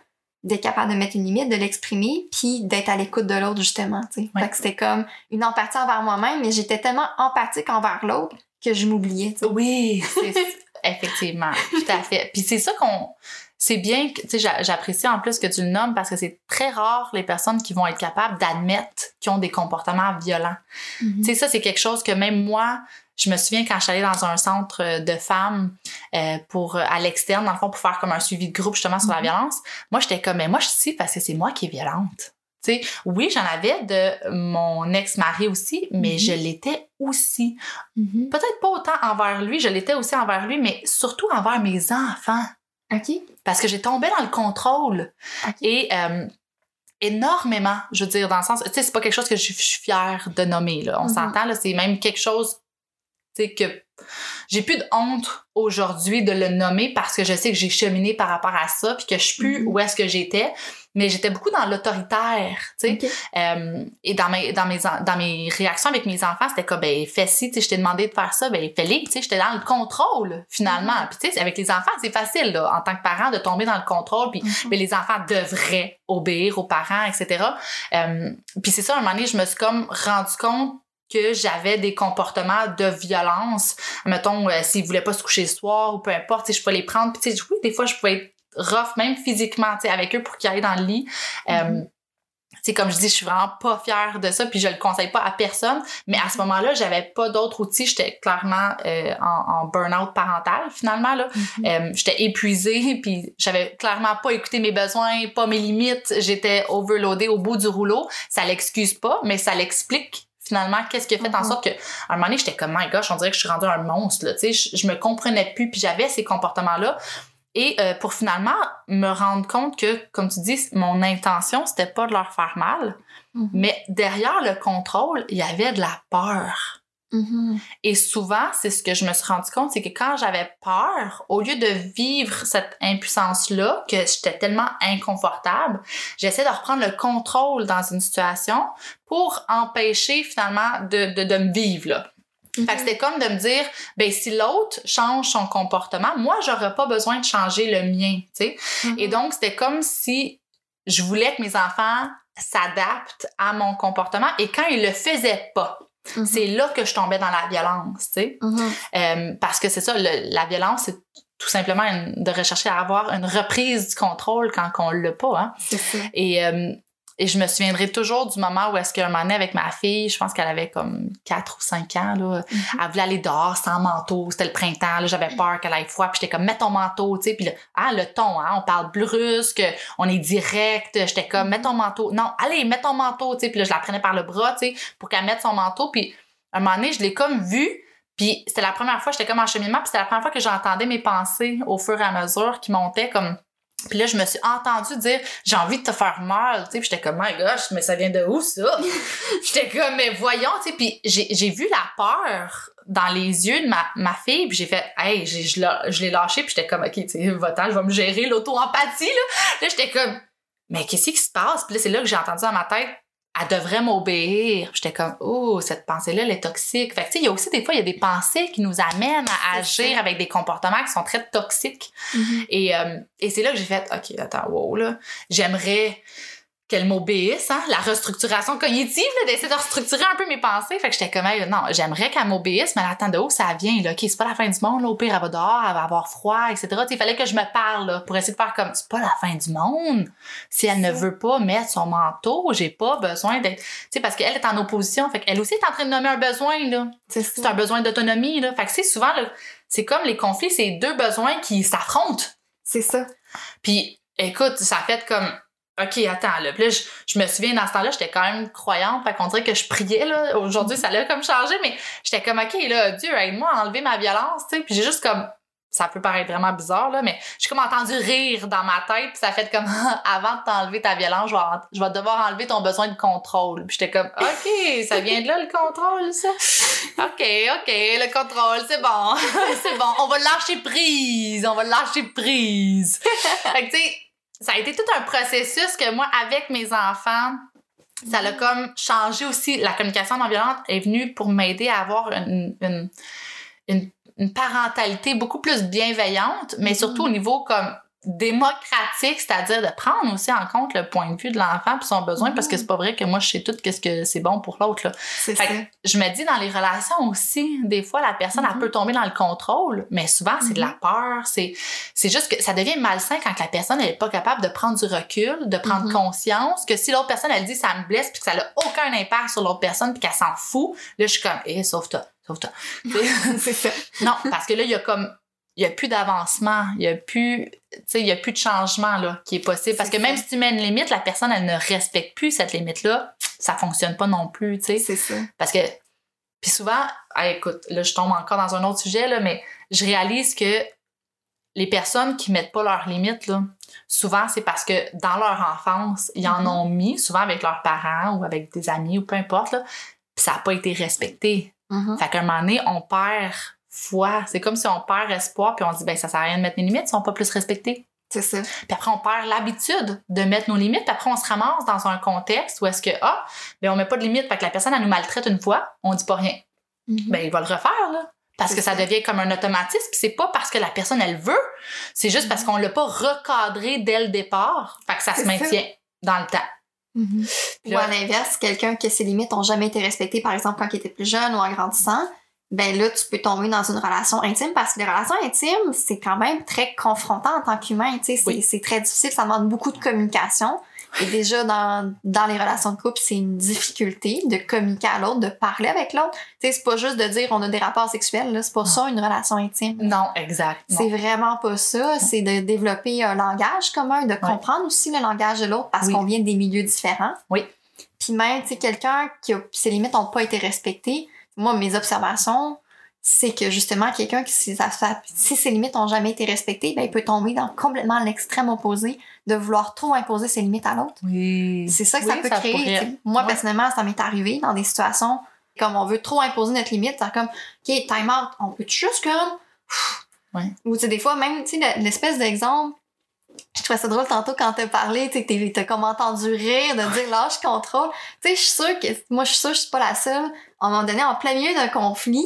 D'être capable de mettre une limite, de l'exprimer, puis d'être à l'écoute de l'autre, justement. tu sais. Ouais. Fait que c'était comme une empathie envers moi-même, mais j'étais tellement empathique envers l'autre que je m'oubliais. Oui, [LAUGHS] effectivement, tout à fait. Puis c'est ça qu'on c'est bien que tu sais j'a- j'apprécie en plus que tu le nommes parce que c'est très rare les personnes qui vont être capables d'admettre qu'ils ont des comportements violents. Mhm. Tu sais ça c'est quelque chose que même moi je me souviens quand je suis allée dans un centre de femmes euh, pour à l'externe dans le fond pour faire comme un suivi de groupe justement sur la Mhm. violence, moi j'étais comme mais moi je suis ici parce que c'est moi qui est violente. Tu sais, oui, j'en avais de mon ex-mari aussi, mais Mhm. je l'étais aussi Mhm. peut-être pas autant envers lui, je l'étais aussi envers lui, mais surtout envers mes enfants. OK. Parce que j'ai tombé dans le contrôle. OK. Et euh, énormément, je veux dire, dans le sens, tu sais, c'est pas quelque chose que je suis fière de nommer, là. On s'entend, là, c'est même quelque chose sais, que j'ai plus de honte aujourd'hui de le nommer parce que je sais que j'ai cheminé par rapport à ça puis que je suis plus Mhm. où est-ce que j'étais mais j'étais beaucoup dans l'autoritaire tu sais. Euh, et dans mes dans mes dans mes réactions avec mes enfants c'était comme ben fais ci tu sais je t'ai demandé de faire ça ben fais-les tu sais j'étais dans le contrôle finalement Mhm. puis tu sais avec les enfants c'est facile là, en tant que parent de tomber dans le contrôle puis mais les enfants devraient obéir aux parents, etc. Euh, puis c'est ça, un moment donné, je me suis comme rendu compte que j'avais des comportements de violence. Mettons, euh, s'ils voulaient pas se coucher le soir ou peu importe, je pouvais les prendre. Puis oui, des fois, je pouvais être rough, même physiquement, avec eux pour qu'ils aillent dans le lit. Euh, Mhm. tu sais, comme je dis, je suis vraiment pas fière de ça, puis je le conseille pas à personne. Mais à ce moment-là, j'avais pas d'autres outils. J'étais clairement euh, en, en burn-out parental, finalement. Là. Mhm. Euh, j'étais épuisée, [LAUGHS] puis j'avais clairement pas écouté mes besoins, pas mes limites. J'étais overloadée au bout du rouleau. Ça l'excuse pas, mais ça l'explique finalement qu'est-ce qui a fait en Mhm. sorte que à un moment donné j'étais comme my gosh on dirait que je suis rendue un monstre là tu sais je, je me comprenais plus puis j'avais ces comportements là et euh, pour finalement me rendre compte que comme tu dis mon intention c'était pas de leur faire mal Mhm. mais derrière le contrôle il y avait de la peur Mhm. et souvent, c'est ce que je me suis rendu compte, c'est que quand j'avais peur, au lieu de vivre cette impuissance-là, que j'étais tellement inconfortable, j'essaie de reprendre le contrôle dans une situation pour empêcher finalement de, de, de me vivre là. Fait que c'était comme de me dire, ben si l'autre change son comportement, moi j'aurais pas besoin de changer le mien, tu sais. Mhm. Et donc c'était comme si je voulais que mes enfants s'adaptent à mon comportement et quand ils le faisaient pas, Mhm. c'est là que je tombais dans la violence, tu sais. Mhm. Euh, parce que c'est ça, le- la violence, c'est tout simplement une- de rechercher à avoir une reprise du contrôle quand on l'a pas. Hein. Ça. Et, euh, et je me souviendrai toujours du moment où est-ce qu'un moment donné avec ma fille, je pense qu'elle avait comme 4 ou 5 ans, là, Mhm. elle voulait aller dehors sans manteau, c'était le printemps, là, j'avais peur qu'elle aille froid, puis j'étais comme mets ton manteau, tu sais, puis là, ah, le ton, hein, on parle brusque, on est direct, j'étais comme mets ton manteau, non, allez, mets ton manteau, tu sais, puis là je la prenais par le bras, tu sais, pour qu'elle mette son manteau, puis à un moment donné, je l'ai comme vu, puis c'était la première fois, j'étais comme en cheminement, puis c'était la première fois que j'entendais mes pensées au fur et à mesure qui montaient comme puis là, je me suis entendue dire j'ai envie de te faire mal, tu sais, puis j'étais comme my gosh, mais ça vient de où ça? [LAUGHS] J'étais comme mais voyons, tu sais, puis j'ai j'ai vu la peur dans les yeux de ma, ma fille, puis j'ai fait hey, j'ai- je l'ai- je l'ai lâché, puis j'étais comme OK, tu sais, va-t'en, je vais me gérer l'auto-empathie là. Là, j'étais comme mais qu'est-ce qui se passe? Puis là, c'est là que j'ai entendu dans ma tête elle devrait m'obéir. J'étais comme, oh, cette pensée-là, elle est toxique. Fait que, tu sais, il y a aussi des fois, il y a des pensées qui nous amènent à agir ça. avec des comportements qui sont très toxiques. Mhm. Et, euh, et c'est là que j'ai fait, OK, attends, wow, là, j'aimerais qu'elle m'obéisse, hein, la restructuration cognitive, là, d'essayer de restructurer un peu mes pensées. Fait que j'étais comme, non, j'aimerais qu'elle m'obéisse, mais là, attends, de où ça vient, là? OK, c'est pas la fin du monde, là, au pire, elle va dehors, elle va avoir froid, etc. Il fallait que je me parle, là, pour essayer de faire comme, c'est pas la fin du monde. Si elle ne veut pas mettre son manteau, j'ai pas besoin d'être, tu sais, parce qu'elle est en opposition. Fait qu'elle aussi est en train de nommer un besoin, là. C'est un besoin d'autonomie, là. Fait que c'est souvent, c'est comme les conflits, c'est deux besoins qui s'affrontent. C'est ça. Puis, écoute, ça fait comme, OK, attends, là. Puis là, je, je me souviens, dans ce temps-là, j'étais quand même croyante. Fait qu'on dirait que je priais, là. Aujourd'hui, ça l'a comme changé, mais j'étais comme, OK, là, Dieu, aide-moi à enlever ma violence, tu sais. Puis j'ai juste comme, ça peut paraître vraiment bizarre, là, mais j'ai comme entendu rire dans ma tête. Puis ça fait comme, [LAUGHS] avant de t'enlever ta violence, je vais, je vais devoir enlever ton besoin de contrôle. Puis j'étais comme, OK, ça vient de là, le contrôle, ça. OK, OK, le contrôle, c'est bon. [LAUGHS] c'est bon. On va lâcher prise. On va lâcher prise. fait que, tu sais, ça a été tout un processus que moi, avec mes enfants, ça l'a comme changé aussi. La communication non violente est venue pour m'aider à avoir une, une, une, une parentalité beaucoup plus bienveillante, mais Mhm. surtout au niveau comme démocratique, c'est-à-dire de prendre aussi en compte le point de vue de l'enfant puis son besoin, parce que Mhm. c'est pas vrai que moi je sais tout qu'est-ce que c'est bon pour l'autre. C'est je me dis dans les relations aussi, des fois la personne elle Mhm. peut tomber dans le contrôle, mais souvent c'est de la peur, c'est c'est juste que ça devient malsain quand la personne elle est pas capable de prendre du recul, de prendre Mhm. conscience que si l'autre personne elle dit ça me blesse puis que ça n'a aucun impact sur l'autre personne puis qu'elle s'en fout, là je suis comme eh sauve-toi, sauve-toi. [LAUGHS] c'est ça. non, parce que là il y a comme il y a plus d'avancement, il y a plus il y a plus de changement là qui est possible parce que même si tu mets une limite, la personne elle ne respecte plus cette limite là, ça fonctionne pas non plus, tu sais. C'est ça. Parce que, puis souvent, ah, écoute, là, je tombe encore dans un autre sujet, là, mais je réalise que les personnes qui mettent pas leurs limites, là, souvent, c'est parce que dans leur enfance, ils en Mhm. ont mis, souvent avec leurs parents ou avec des amis ou peu importe, là, puis ça n'a pas été respecté. Mhm. Fait qu'à un moment donné, on perd foi. C'est comme si on perd espoir, puis on se dit, ben ça sert à rien de mettre mes limites, ils sont pas plus respectés. C'est ça. Puis après, on perd l'habitude de mettre nos limites. Puis après, on se ramasse dans un contexte où est-ce que, ah, ben on met pas de limites. Fait que la personne, elle nous maltraite une fois, on dit pas rien. Mhm. Ben, il va le refaire, là. Parce que ça ça. devient comme un automatisme. Puis c'est pas parce que la personne, elle veut. C'est juste parce qu'on l'a pas recadré dès le départ. Fait que ça se ça. maintient dans le temps. Mhm. Puis Ou à l'inverse, quelqu'un que ses limites ont jamais été respectées, par exemple quand il était plus jeune ou en grandissant, ben là, tu peux tomber dans une relation intime parce que les relations intimes, c'est quand même très confrontant en tant qu'humain, tu sais, c'est Oui. c'est très difficile, ça demande beaucoup de communication. Et déjà, dans, dans les relations de couple, c'est une difficulté de communiquer à l'autre, de parler avec l'autre. Tu sais, c'est pas juste de dire on a des rapports sexuels, c'est pas ça une relation intime. Non, exact. C'est vraiment pas ça. C'est de développer un langage commun, de comprendre aussi le langage de l'autre parce Oui. qu'on vient des milieux différents. Oui. Puis même, tu sais, quelqu'un qui a, ses limites n'ont pas été respectées, moi, mes observations, c'est que justement, quelqu'un qui, si, ça- si ses limites n'ont jamais été respectées, ben, il peut tomber dans complètement l'extrême opposé de vouloir trop imposer ses limites à l'autre. Oui. C'est ça que Oui, ça peut créer. Moi, Ouais. personnellement, ça m'est arrivé dans des situations comme on veut trop imposer notre limite. C'est comme, OK, time out, on peut juste comme. Ouais. Ou tu sais, des fois, même, tu sais, le- l'espèce d'exemple. Je trouvais ça drôle tantôt quand t'as parlé, tu t'as comme entendu rire de dire lâche contrôle. Tu sais, je suis sûre que, moi, je suis sûre que je suis pas la seule. À un moment donné, en plein milieu d'un conflit,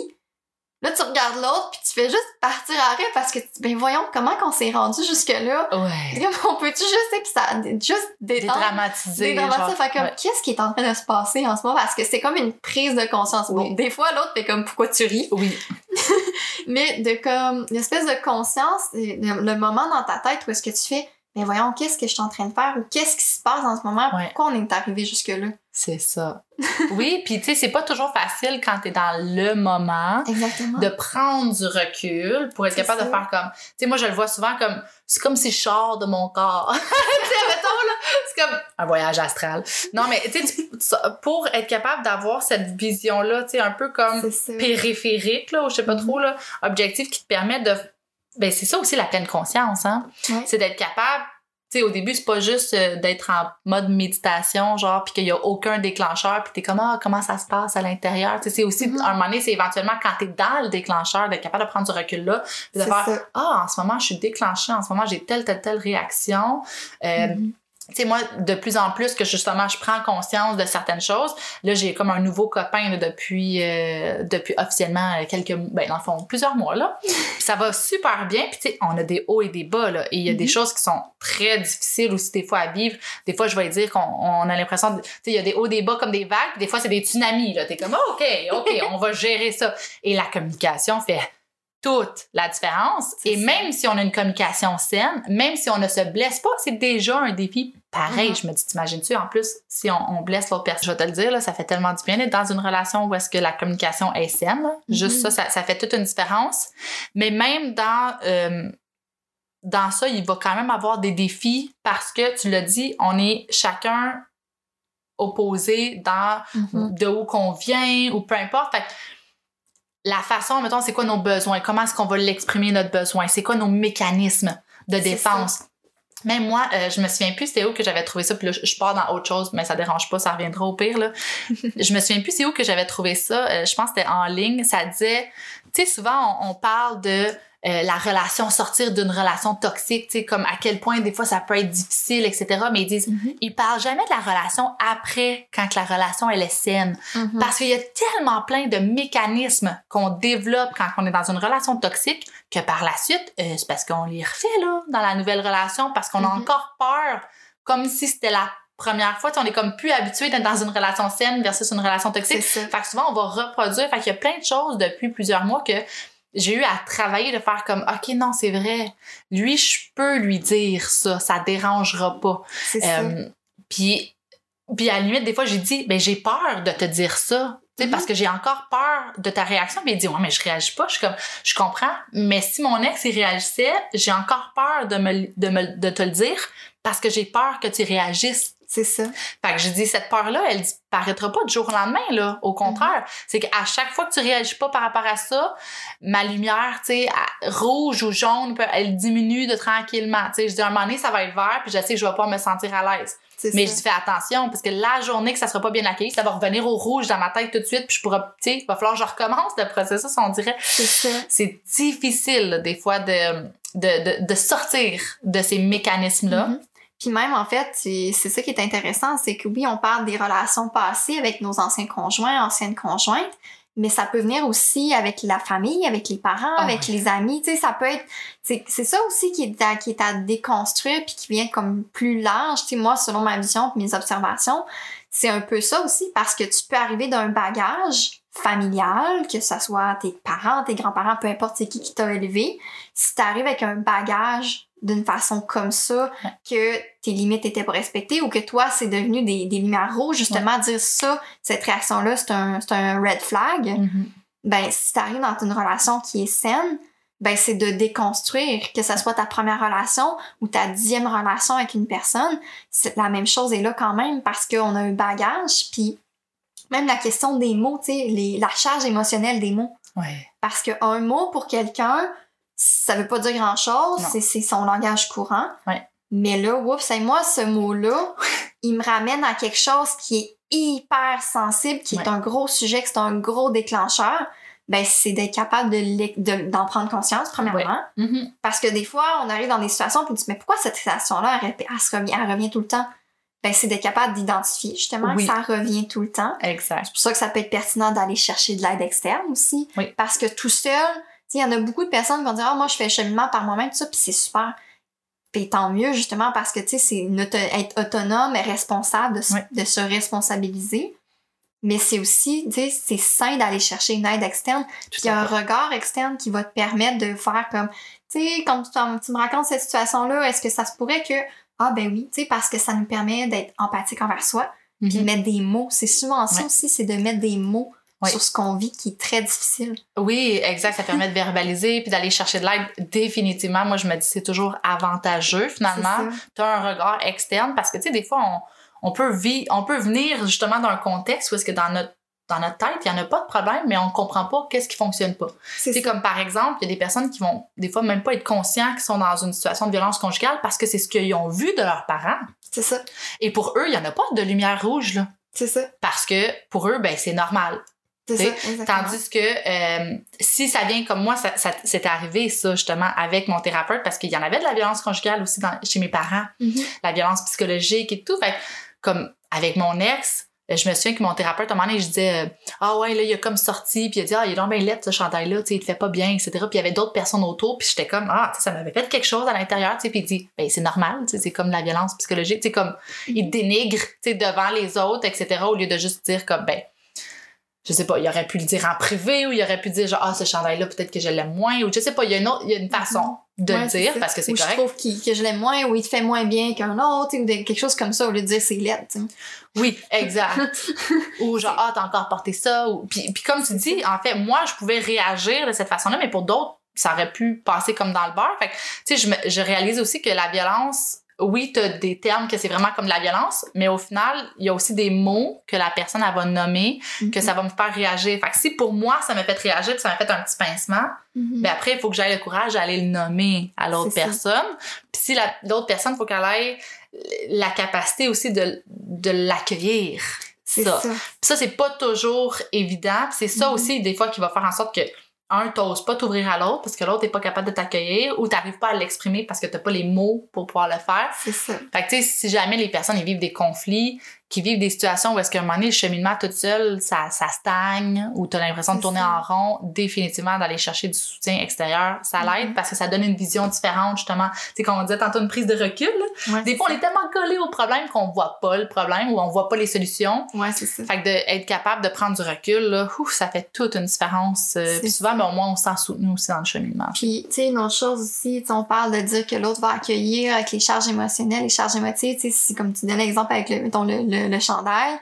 là, tu regardes l'autre, puis tu fais juste partir à rire parce que, ben voyons, comment qu'on s'est rendu jusque-là? Ouais. On peut-tu juste, tu sais, puis ça, juste détendre Dédramatiser. dédramatiser. Fait comme, Ouais. qu'est-ce qui est en train de se passer en ce moment? Parce que c'est comme une prise de conscience. Bon, des fois, l'autre fait comme, pourquoi tu ris? Oui. [LAUGHS] Mais de comme, une espèce de conscience, le, le moment dans ta tête où est-ce que tu fais, mais voyons, qu'est-ce que je suis en train de faire? Ou qu'est-ce qui se passe en ce moment? Ouais. Pourquoi on est arrivé jusque-là? C'est ça. oui, puis tu sais, c'est pas toujours facile quand t'es dans le moment Exactement. de prendre du recul pour être capable de faire comme. Tu sais, moi, je le vois souvent comme. C'est comme si je sors de mon corps. [LAUGHS] tu sais, mettons, là. C'est comme un voyage astral. Non, mais tu sais, tu- tu- pour être capable d'avoir cette vision-là, tu sais, un peu comme périphérique, là, ou je sais pas Mhm. trop, là, objectif qui te permet de. Ben, c'est ça aussi la pleine conscience, hein. Ouais. C'est d'être capable. Tu sais, au début, c'est pas juste euh, d'être en mode méditation, genre, puis qu'il y a aucun déclencheur, puis t'es comme, ah, comment ça se passe à l'intérieur? Tu sais, c'est aussi, Mhm. à un moment donné, c'est éventuellement quand t'es dans le déclencheur, d'être capable de prendre du recul là, puis de faire, ah, en ce moment, je suis déclenchée, en ce moment, j'ai telle, telle, telle réaction. Euh, Mhm. Tu sais, moi, de plus en plus que justement, je prends conscience de certaines choses. Là, j'ai comme un nouveau copain là, depuis, euh, depuis officiellement euh, quelques, ben, dans le fond, plusieurs mois, là. Puis ça va super bien. Puis, tu sais, on a des hauts et des bas, là. Et il y a des Mhm. choses qui sont très difficiles aussi, des fois, à vivre. Des fois, je vais dire qu'on on a l'impression, de- tu sais, il y a des hauts, des bas comme des vagues. Puis des fois, c'est des tsunamis, là. T'es comme, oh, OK, OK, on va gérer ça. Et la communication fait toute la différence. Et ça. même si on a une communication saine, même si on ne se blesse pas, c'est déjà un défi pareil. Mhm. Je me dis, t'imagines-tu, en plus, si on, on blesse l'autre personne, je vais te le dire, là, ça fait tellement du bien d'être dans une relation où est-ce que la communication est saine. là. Juste ça, ça, ça fait toute une différence. Mais même dans, euh, dans ça, il va quand même avoir des défis parce que, tu l'as dit, on est chacun opposé dans Mhm. de où qu'on vient ou peu importe. Fait que la façon, mettons, c'est quoi nos besoins? Comment est-ce qu'on va l'exprimer, notre besoin? C'est quoi nos mécanismes de défense? Même moi, euh, je me souviens plus c'est où que j'avais trouvé ça, puis là, je je pars dans autre chose, mais ça dérange pas, ça reviendra au pire, là. [LAUGHS] je me souviens plus c'est où que j'avais trouvé ça, euh, je pense que c'était en ligne, ça disait, tu sais, souvent, on, on parle de euh, la relation, sortir d'une relation toxique, tu sais, comme à quel point des fois ça peut être difficile, etc., mais ils disent, Mhm. ils parlent jamais de la relation après, quand que la relation, elle est saine. Mhm. Parce qu'il y a tellement plein de mécanismes qu'on développe quand on est dans une relation toxique que par la suite, euh, c'est parce qu'on les refait là, dans la nouvelle relation parce qu'on a Mhm. encore peur, comme si c'était la première fois. On est comme plus habitué d'être dans une relation saine versus une relation toxique. Fait que souvent, on va reproduire. Fait qu'il y a plein de choses depuis plusieurs mois que j'ai eu à travailler de faire comme, OK, non, c'est vrai. Lui, je peux lui dire ça. Ça dérangera pas. Euh, puis, puis à la limite, des fois, j'ai dit, ben j'ai peur de te dire ça. Sais, Mhm. Parce que j'ai encore peur de ta réaction. Puis il dit, ouais, mais je réagis pas. Je suis comme, je comprends. Mais si mon ex, il réagissait, j'ai encore peur de, me, de, me, de te le dire parce que j'ai peur que tu réagisses C'est ça. Fait que je dis, cette peur-là, elle disparaîtra pas du jour au lendemain, là. Au contraire, c'est qu'à chaque fois que tu réagis pas par rapport à ça, ma lumière, tu sais, rouge ou jaune, elle diminue de tranquillement. Tu sais, je dis, à un moment donné, ça va être vert, puis je sais que je vais pas me sentir à l'aise. C'est Mais ça. je dis, fais attention, parce que la journée que ça sera pas bien accueilli, ça va revenir au rouge dans ma tête tout de suite, puis je pourrais, tu sais, il va falloir que je recommence le processus, on dirait. C'est ça. C'est difficile, là, des fois, de, de, de, de sortir de ces mécanismes-là. Mhm. Puis même, en fait, c'est ça qui est intéressant, c'est que oui, on parle des relations passées avec nos anciens conjoints, anciennes conjointes, mais ça peut venir aussi avec la famille, avec les parents, Ah avec oui. les amis, tu sais, ça peut être... C'est c'est ça aussi qui est, à, qui est à déconstruire puis qui vient comme plus large, tu sais, moi, selon ma vision et mes observations, c'est un peu ça aussi, parce que tu peux arriver d'un bagage familial, que ce soit tes parents, tes grands-parents, peu importe c'est qui qui t'a élevé, si tu arrives avec un bagage d'une façon comme ça, que tes limites étaient pas respectées ou que toi, c'est devenu des, des lumières rouges, justement, dire ça, cette réaction-là, c'est un, un red flag, Mhm. ben, si t'arrives dans une relation qui est saine, ben, c'est de déconstruire, que ça soit ta première relation ou ta dixième relation avec une personne, c'est la même chose est là quand même parce qu'on a un bagage, puis même la question des mots, tu sais, la charge émotionnelle des mots. Ouais. Parce qu'un mot pour quelqu'un, ça veut pas dire grand chose, Non. c'est c'est son langage courant. Ouais. Mais là, oups, et moi, ce mot-là, [LAUGHS] il me ramène à quelque chose qui est hyper sensible, qui est un gros sujet, que c'est un gros déclencheur. Ben, c'est d'être capable de d'en prendre conscience, premièrement. Mhm. Parce que des fois, on arrive dans des situations, puis on dit, mais pourquoi cette situation-là, elle, elle se revient, elle revient tout le temps? Ben, c'est d'être capable d'identifier, justement, Oui. que ça revient tout le temps. Exact. C'est pour ça que ça peut être pertinent d'aller chercher de l'aide externe aussi. Oui. Parce que tout seul, il y en a beaucoup de personnes qui vont dire Ah, moi, je fais le cheminement par moi-même, tout ça, puis c'est super. Puis tant mieux, justement, parce que, tu sais, c'est auto- être autonome et responsable de, se- Oui. de se responsabiliser. Mais c'est aussi, tu sais, c'est sain d'aller chercher une aide externe. Puis il y a un regard externe qui va te permettre de faire comme, tu sais, quand tu, me racontes cette situation-là, est-ce que ça se pourrait que, ah ben oui, tu sais, parce que ça nous permet d'être empathique envers soi, puis Mhm. mettre des mots. C'est souvent ça Ouais. aussi, c'est de mettre des mots Sur ce qu'on vit qui est très difficile. Oui, exact. Ça permet de verbaliser puis d'aller chercher de l'aide. Définitivement, moi, je me dis c'est toujours avantageux, finalement. Tu as un regard externe parce que, tu sais, des fois, on, on, peut vi- on peut venir justement d'un contexte où est-ce que dans notre, dans notre tête, il n'y en a pas de problème, mais on comprend pas qu'est-ce qui fonctionne pas. C'est comme, par exemple, il y a des personnes qui vont, des fois, même pas être conscients qu'ils sont dans une situation de violence conjugale parce que c'est ce qu'ils ont vu de leurs parents. C'est ça. Et pour eux, il n'y en a pas de lumière rouge, là. C'est ça. Parce que pour eux, ben, c'est normal. C'est ça. Tandis que euh, si ça vient comme moi, ça, ça- c'est arrivé ça justement avec mon thérapeute parce qu'il y en avait de la violence conjugale aussi dans, chez mes parents, Mhm. la violence psychologique et tout. Fait comme avec mon ex, euh, je me souviens que mon thérapeute, à un moment donné, je disais euh, Ah ouais, là, il a comme sorti, puis il a dit Ah, il est donc bien laid, ce chandail-là, tu sais, il te fait pas bien, etc. Puis il y avait d'autres personnes autour, puis j'étais comme Ah, ça m'avait fait quelque chose à l'intérieur, tu sais, puis il dit Ben, c'est normal, tu sais, c'est comme la violence psychologique, tu sais, comme il dénigre, tu sais, devant les autres, etc., au lieu de juste dire comme Ben, je sais pas, il aurait pu le dire en privé ou il aurait pu dire genre ah ce chandail là peut-être que je l'aime moins ou je sais pas, il y a une autre, il y a une façon de Ouais, le dire parce que c'est Ou je correct. trouve que je l'aime moins ou il te fait moins bien qu'un autre ou de- quelque chose comme ça au lieu de dire c'est laid. Oui, exact. [LAUGHS] ou genre ah t'as encore porté ça ou puis, puis comme tu dis en fait moi je pouvais réagir de cette façon-là mais pour d'autres ça aurait pu passer comme dans le beurre. Fait que tu sais je, je réalise aussi que la violence oui, tu as des termes que c'est vraiment comme de la violence, mais au final, il y a aussi des mots que la personne elle va nommer, que ça va me faire réagir. Fait que si pour moi, ça m'a fait réagir, puis ça m'a fait un petit pincement, Mhm. ben après, il faut que j'aille le courage d'aller le nommer à l'autre personne. Puis si la- l'autre personne, il faut qu'elle ait la capacité aussi de, de l'accueillir. c'est Ça. ça. Ça, c'est pas toujours évident. C'est ça Mhm. aussi, des fois, qui va faire en sorte que un, t'oses pas t'ouvrir à l'autre parce que l'autre est pas capable de t'accueillir ou t'arrives pas à l'exprimer parce que t'as pas les mots pour pouvoir le faire. C'est ça. Fait que, tu sais, si jamais les personnes ils vivent des conflits, qui vivent des situations où est-ce qu'à un moment donné, le cheminement toute seule, ça, ça stagne, ou t'as l'impression de C'est tourner ça. en rond, définitivement d'aller chercher du soutien extérieur, ça l'aide Mhm. parce que ça donne une vision différente, justement. Tu sais, comme on disait tantôt, une prise de recul, là. Ouais, Des c'est fois, on est tellement collé au problème qu'on voit pas le problème ou on voit pas les solutions. Ouais, c'est ça. Fait que d'être capable de prendre du recul, là, ouf, ça fait toute une différence. Euh, C'est Puis souvent, ben, au moins, on se sent soutenu aussi dans le cheminement. Puis, tu sais, une autre chose aussi, tu on parle de dire que l'autre va accueillir avec les charges émotionnelles, les charges émotives, tu sais, si, comme tu donnais l'exemple avec le, mettons, le, le, le chandail,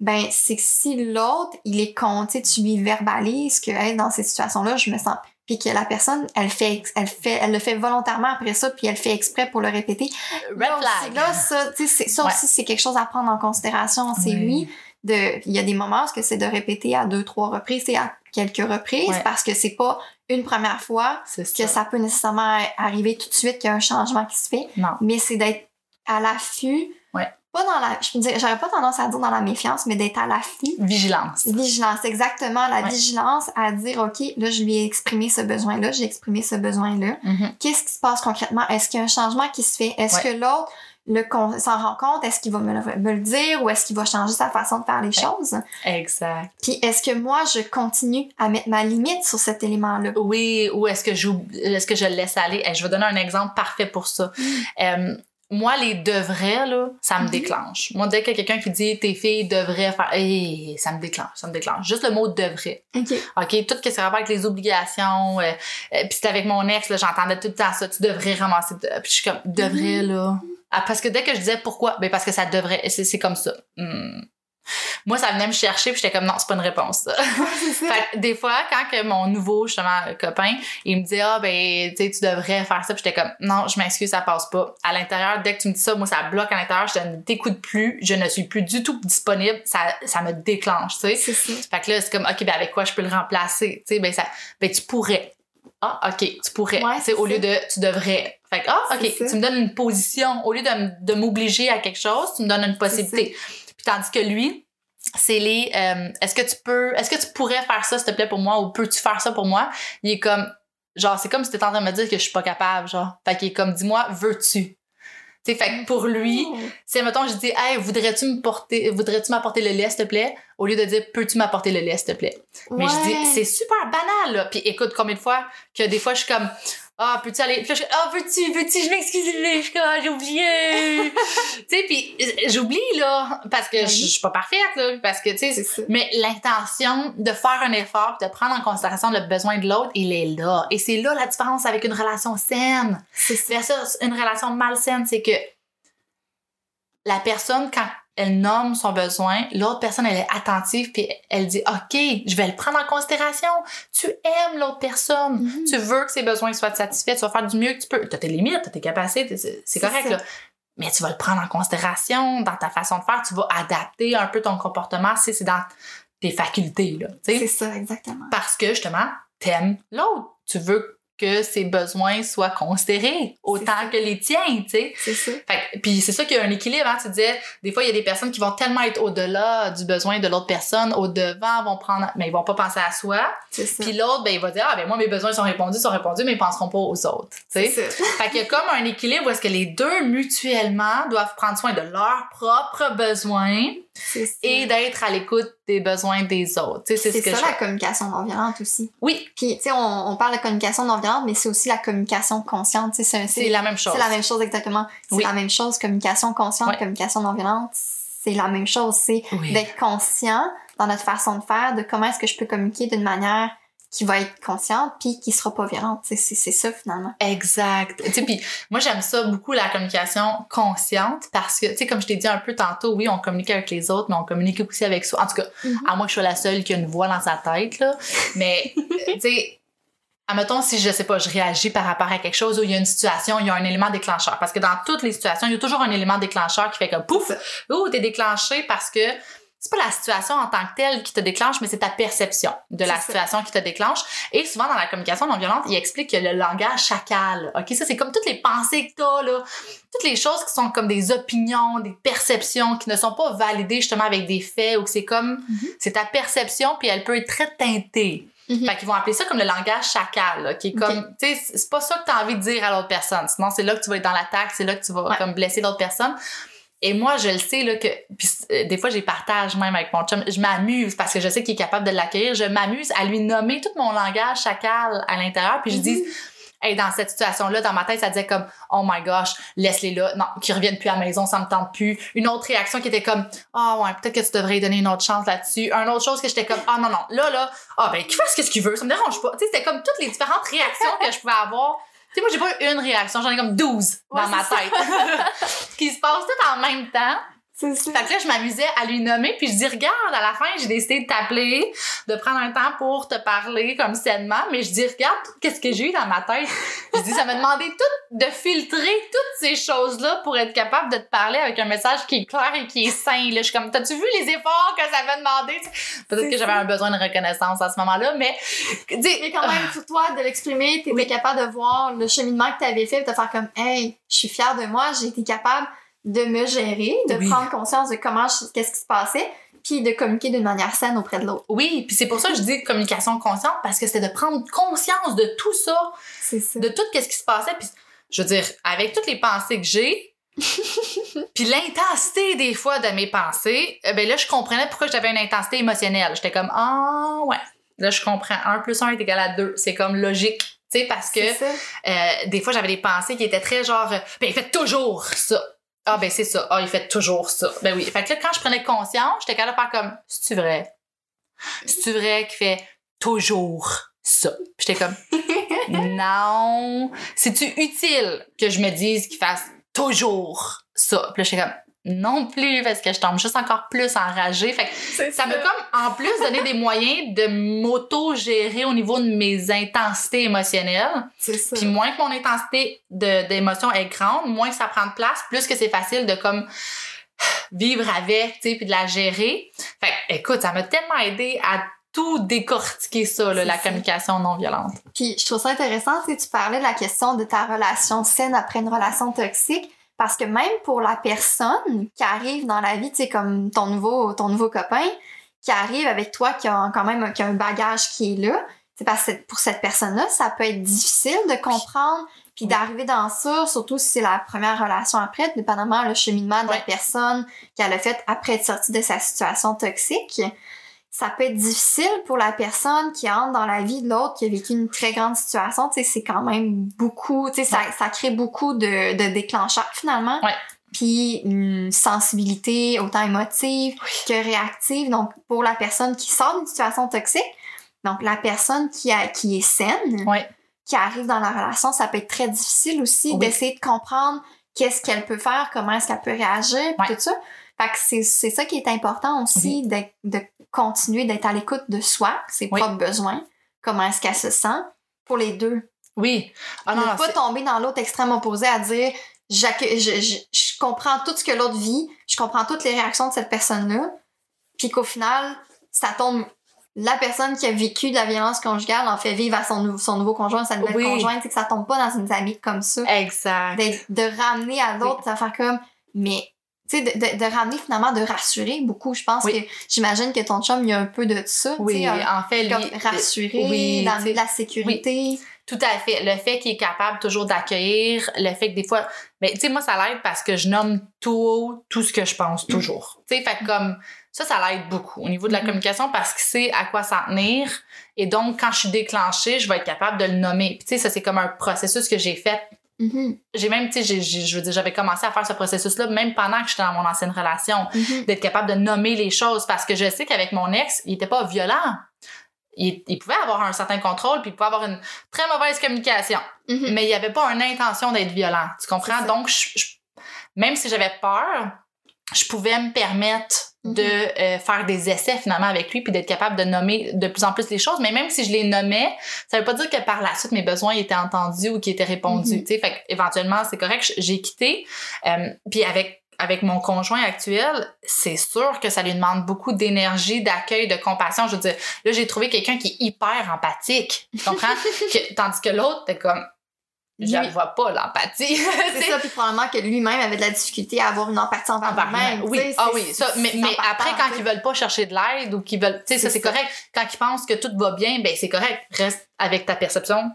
ben, c'est que si l'autre, il est con, tu sais, tu lui verbalises que, hey, dans cette situation-là, je me sens, puis que la personne, elle fait, elle fait, elle le fait volontairement après ça, puis elle fait exprès pour le répéter. Red là aussi, flag. là, ça, tu sais, c'est- ça Ouais. aussi, c'est quelque chose à prendre en considération. C'est Oui. de, il y a des moments où c'est de répéter à deux, trois reprises, c'est à quelques reprises, Ouais. parce que c'est pas une première fois que ça peut nécessairement arriver tout de suite qu'il y a un changement qui se fait, Non. mais c'est d'être à l'affût. Pas dans la, je me j'aurais pas tendance à dire dans la méfiance, mais d'être à l'affût. Vigilance. Vigilance, exactement. La Ouais. vigilance à dire, OK, là, je lui ai exprimé ce besoin-là, j'ai exprimé ce besoin-là. Mhm. Qu'est-ce qui se passe concrètement? Est-ce qu'il y a un changement qui se fait? Est-ce Ouais. que l'autre le s'en rend compte? Est-ce qu'il va me le, me le dire ou est-ce qu'il va changer sa façon de faire les choses? Exact. Puis est-ce que moi, je continue à mettre ma limite sur cet élément-là? Oui, ou est-ce que, est-ce que je le laisse aller? Eh, je vais donner un exemple parfait pour ça. Euh, moi, les devrais, là, ça me Mhm. déclenche. Moi, dès qu'il y a quelqu'un qui dit tes filles devraient faire, eh, ça me déclenche, ça me déclenche. Juste le mot devrait. OK. OK, tout ce qui se rapport avec les obligations. Euh, euh, puis c'était avec mon ex, là, j'entendais tout le temps ça. Tu devrais ramasser. de- Puis je suis comme, devrais, là. Ah, parce que dès que je disais pourquoi, ben parce que ça devrait. C'est, c'est comme ça. Hmm. Moi, ça venait me chercher, puis j'étais comme, non, c'est pas une réponse, [LAUGHS] ça. Fait que des fois, quand que mon nouveau, justement, copain, il me dit, ah, ben, tu devrais faire ça, puis j'étais comme, non, je m'excuse, ça passe pas. À l'intérieur, dès que tu me dis ça, moi, ça bloque à l'intérieur, je ne t'écoute plus, je ne suis plus du tout disponible, ça, ça me déclenche, tu sais. Fait que là, c'est comme, OK, ben avec quoi je peux le remplacer? Tu sais, ben, ça, ben tu pourrais. Ah, OK, tu pourrais. Ouais, c'est au lieu de tu devrais. Fait que, ah, OK, tu me donnes une position. Au lieu de, de m'obliger à quelque chose, tu me donnes une possibilité. Puis tandis que lui, c'est les euh, est-ce que tu peux est-ce que tu pourrais faire ça s'il te plaît pour moi ou peux-tu faire ça pour moi? Il est comme genre c'est comme si t'étais en train de me dire que je suis pas capable genre. Fait qu'il est comme dis-moi veux-tu? Tu fait que pour lui c'est mettons je dis hey voudrais-tu me porter voudrais-tu m'apporter le lait s'il te plaît? Au lieu de dire peux-tu m'apporter le lait s'il te plaît? Mais je dis c'est super banal là. Puis écoute combien de fois que des fois je suis comme ah peux-tu aller puis là, je ah veux-tu veux-tu? Je m'excuse je Ah, j'ai oublié [LAUGHS] tu sais puis euh, j'oublie là parce que Oui. je suis pas parfaite là parce que tu sais C'est ça. mais l'intention de faire un effort, de prendre en considération le besoin de l'autre, il est là. Et c'est là la différence avec une relation saine. C'est ça. Versus une relation malsaine, c'est que la personne, quand elle nomme son besoin, l'autre personne, elle est attentive, puis elle dit OK, je vais le prendre en considération. Tu aimes l'autre personne. Mhm. Tu veux que ses besoins soient satisfaits. Tu vas faire du mieux que tu peux. Tu as tes limites, tu as tes capacités, c'est correct. ça. Là. Mais tu vas le prendre en considération dans ta façon de faire. Tu vas adapter un peu ton comportement si c'est dans tes facultés. C'est ça, exactement. Parce que justement, t'aimes l'autre. Tu veux que ses besoins soient considérés autant que les tiens, tu sais. C'est ça. Fait puis c'est ça qu'il y a un équilibre, hein. Tu disais, des fois, il y a des personnes qui vont tellement être au-delà du besoin de l'autre personne, au-devant, vont prendre, mais ils vont pas penser à soi. C'est ça. Puis l'autre, ben, il va dire, ah, ben, moi, mes besoins sont répondus, sont répondus, mais ils penseront pas aux autres, tu sais. C'est ça. Fait qu'il y a comme un équilibre où est-ce que les deux, mutuellement, doivent prendre soin de leurs propres besoins. Et d'être à l'écoute des besoins des autres. C'est C'est ce que ça je la communication non violente aussi. Oui, Puis, tu sais, on, on parle de communication non violente, mais c'est aussi la communication consciente. C'est la même chose. c'est la même chose exactement. C'est Oui. la même chose. Communication consciente, communication non violente, c'est la même chose. C'est Oui. d'être conscient dans notre façon de faire, de comment est-ce que je peux communiquer d'une manière qui va être consciente puis qui sera pas violente. C'est ça finalement. Exact. Tu puis moi, j'aime ça beaucoup, la communication consciente, parce que, tu sais, comme je t'ai dit un peu tantôt, oui, on communique avec les autres, mais on communique aussi avec soi. En tout cas, Mhm. à moins que je sois la seule qui a une voix dans sa tête, là. Mais, [LAUGHS] tu sais, admettons, si je sais pas, je réagis par rapport à quelque chose où il y a une situation, il y a un élément déclencheur. Parce que dans toutes les situations, il y a toujours un élément déclencheur qui fait comme pouf, oh, t'es déclenché parce que c'est pas la situation en tant que telle qui te déclenche, mais c'est ta perception de la ça. situation qui te déclenche. Et souvent, dans la communication non violente, il explique que le langage chacal, OK, ça, c'est comme toutes les pensées que t'as, là. Toutes les choses qui sont comme des opinions, des perceptions qui ne sont pas validées justement avec des faits ou que c'est comme, Mhm. c'est ta perception puis elle peut être très teintée. Mhm. Fait qu'ils vont appeler ça comme le langage chacal, là, qui est comme, tu sais, c'est pas ça que t'as envie de dire à l'autre personne. Sinon, c'est là que tu vas être dans l'attaque, c'est là que tu vas Ouais. comme blesser l'autre personne. Et moi, je le sais, là, que, puis euh, des fois, j'ai partage même avec mon chum. Je m'amuse parce que je sais qu'il est capable de l'accueillir. Je m'amuse à lui nommer tout mon langage chacal à l'intérieur. Puis je Mhm. dis, hey, dans cette situation-là, dans ma tête, ça disait comme, oh my gosh, laisse-les là. Non, qu'ils reviennent plus à la maison, ça me tente plus. Une autre réaction qui était comme, ah ouais, peut-être que tu devrais donner une autre chance là-dessus. Un autre chose que j'étais comme, ah non, non, là, là, ah ben, qu'il fasse ce qu'il veut, ça me dérange pas. Tu sais, c'était comme toutes les différentes réactions que je pouvais avoir. Tu sais, moi, j'ai pas eu une réaction, j'en ai comme 12 dans Ouais, ma c'est tête. [LAUGHS] qui se passe tout en même temps. Fait que là, je m'amusais à lui nommer, puis je dis, regarde, à la fin, j'ai décidé de t'appeler, de prendre un temps pour te parler comme sainement, mais je dis, regarde, qu'est-ce que j'ai eu dans ma tête? je dis, ça m'a demandé tout, de filtrer toutes ces choses-là pour être capable de te parler avec un message qui est clair et qui est sain. Là, je suis comme, t'as-tu vu les efforts que ça m'a demandé? Peut-être que j'avais un besoin de reconnaissance à ce moment-là, mais... Mais quand même, pour toi, de l'exprimer, t'étais capable de voir le cheminement que t'avais fait, de te faire comme, hey, je suis fière de moi, j'ai été capable de me gérer, de prendre conscience de comment, qu'est-ce qui se passait, puis de communiquer d'une manière saine auprès de l'autre. Oui, puis c'est pour ça que je dis communication consciente, parce que c'est de prendre conscience de tout ça. De tout ce qui se passait. Puis, je veux dire, avec toutes les pensées que j'ai, [LAUGHS] puis l'intensité des fois de mes pensées, eh ben là, je comprenais pourquoi j'avais une intensité émotionnelle. J'étais comme, ah, ouais. Là, je comprends. 1 plus 1 est égal à 2. C'est comme logique. Tu sais, parce que euh, des fois, j'avais des pensées qui étaient très genre, ben, faites toujours ça. Ah, ben c'est ça. Ah, il fait toujours ça. Ben oui. Fait que là, quand je prenais conscience, j'étais capable de faire comme, c'est-tu vrai? C'est-tu vrai qu'il fait toujours ça? Puis j'étais comme, [LAUGHS] non. C'est-tu utile que je me dise qu'il fasse toujours ça? Puis là, j'étais comme, non plus parce que je tombe juste encore plus enragée. Fait que ça m'a comme en plus donné des moyens de m'auto-gérer au niveau de mes intensités émotionnelles. C'est ça. Puis moins que mon intensité d'émotion est grande, moins que ça prend de place, plus que c'est facile de comme vivre avec, tu sais, puis de la gérer. Fait que, écoute, ça m'a tellement aidé à tout décortiquer ça, là, la communication non violente. Puis je trouve ça intéressant, tu tu parlais de la question de ta relation saine après une relation toxique. Parce que même pour la personne qui arrive dans la vie, tu sais, comme ton nouveau, ton nouveau copain, qui arrive avec toi, qui a quand même qui a un bagage qui est là, c'est parce que pour cette personne-là, ça peut être difficile de comprendre puis d'arriver dans ça, surtout si c'est la première relation après, dépendamment le cheminement de la personne qu'elle a fait après être sortie de sa situation toxique ça peut être difficile pour la personne qui entre dans la vie de l'autre qui a vécu une très grande situation. Tu sais, c'est quand même beaucoup, tu sais, ça, ça crée beaucoup de, de déclencheurs finalement. Ouais. Puis une sensibilité autant émotive que réactive. Donc, pour la personne qui sort d'une situation toxique, donc la personne qui, a, qui est saine, ouais. qui arrive dans la relation, ça peut être très difficile aussi d'essayer de comprendre qu'est-ce qu'elle peut faire, comment est-ce qu'elle peut réagir, tout ça. Fait que c'est, c'est ça qui est important aussi, de, de continuer d'être à l'écoute de soi, ses propres besoins, comment est-ce qu'elle se sent, pour les deux. Oui. Ah, ne pas tomber dans l'autre extrême opposé à dire je, je, je, comprends tout ce que l'autre vit, je comprends toutes les réactions de cette personne-là, puis qu'au final, ça tombe la personne qui a vécu de la violence conjugale en fait vivre à son, son nouveau conjoint, sa nouvelle conjointe, c'est que ça tombe pas dans une dynamique comme ça. Exact. De, de ramener à l'autre, ça faire comme, mais sais, de, de, ramener finalement, de rassurer beaucoup. Je pense que j'imagine que ton chum, il y a un peu de ça. Oui, en fait, lui, rassurer, oui, d'amener de la sécurité. Tout à fait. Le fait qu'il est capable toujours d'accueillir, le fait que des fois, mais tu sais, moi, ça l'aide parce que je nomme tout tout ce que je pense [CLEARS THROAT] toujours. Tu sais, fait comme ça, ça l'aide beaucoup au niveau de la mm-hmm. communication parce qu'il sait à quoi s'en tenir. Et donc, quand je suis déclenchée, je vais être capable de le nommer. Puis tu sais, ça, c'est comme un processus que j'ai fait Mm-hmm. J'ai même, tu sais, je veux dire, j'avais commencé à faire ce processus-là même pendant que j'étais dans mon ancienne relation, mm-hmm. d'être capable de nommer les choses parce que je sais qu'avec mon ex, il était pas violent. Il, il, pouvait avoir un certain contrôle puis il pouvait avoir une très mauvaise communication, mm-hmm. mais il avait pas une intention d'être violent. Tu comprends? Donc, même si j'avais peur, je pouvais me permettre de euh, faire des essais finalement avec lui puis d'être capable de nommer de plus en plus les choses mais même si je les nommais ça veut pas dire que par la suite mes besoins étaient entendus ou qu'ils étaient répondus mm-hmm. tu sais fait éventuellement c'est correct j'ai quitté euh, puis avec avec mon conjoint actuel, c'est sûr que ça lui demande beaucoup d'énergie, d'accueil, de compassion. Je veux dire, là, j'ai trouvé quelqu'un qui est hyper empathique. Tu comprends? [LAUGHS] tandis que l'autre, t'es comme, je ne vois pas l'empathie. c'est [LAUGHS] ça, puis probablement que lui-même avait de la difficulté à avoir une empathie envers lui-même. Oui, ah oui, ça, mais, mais après, quand ils veulent pas chercher de l'aide ou qu'ils veulent, tu sais, ça c'est correct. Quand ils pensent que tout va bien, ben c'est correct, reste avec ta perception.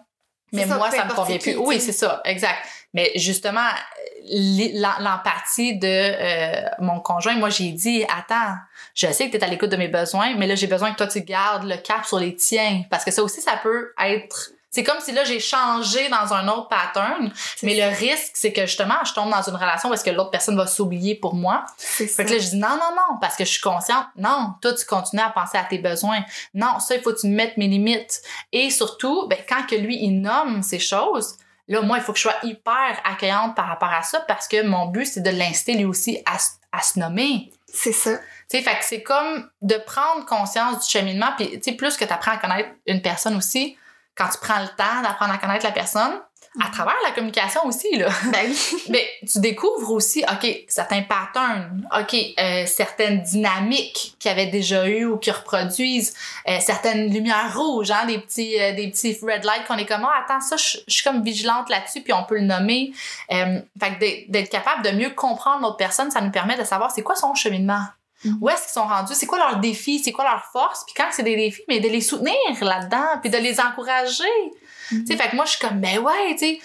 Mais moi, ça me convient plus. Oui, c'est ça, exact. Mais justement, l'empathie de euh, mon conjoint, moi j'ai dit, attends, je sais que tu es à l'écoute de mes besoins, mais là j'ai besoin que toi tu gardes le cap sur les tiens, parce que ça aussi, ça peut être c'est comme si là, j'ai changé dans un autre pattern. Mais le risque, c'est que justement, je tombe dans une relation parce que l'autre personne va s'oublier pour moi. Fait que là, je dis non, non, non, parce que je suis consciente. Non, toi, tu continues à penser à tes besoins. Non, ça, il faut que tu mettes mes limites. Et surtout, ben, quand que lui, il nomme ces choses, là, moi, il faut que je sois hyper accueillante par rapport à ça parce que mon but, c'est de l'inciter lui aussi à, à se nommer. C'est ça. Tu sais, fait que c'est comme de prendre conscience du cheminement, puis tu sais, plus que tu apprends à connaître une personne aussi, quand tu prends le temps d'apprendre à connaître la personne, à Mhm. travers la communication aussi, là. [LAUGHS] Ben oui. [LAUGHS] Mais tu découvres aussi, OK, certains patterns, OK, euh, certaines dynamiques qu'il y avait déjà eu ou qui reproduisent, euh, certaines lumières rouges, hein, des petits, euh, des petits red lights qu'on est comme, ah, attends, ça, je suis comme vigilante là-dessus, puis on peut le nommer. Fait que d'être- d'être capable de mieux comprendre l'autre personne, ça nous permet de savoir c'est quoi son cheminement. Où est-ce qu'ils sont rendus? C'est quoi leurs défis? C'est quoi leurs forces? Puis quand c'est des défis, mais de les soutenir là-dedans, puis de les encourager. Tu sais, fait que moi, je suis comme, ben ouais, tu sais.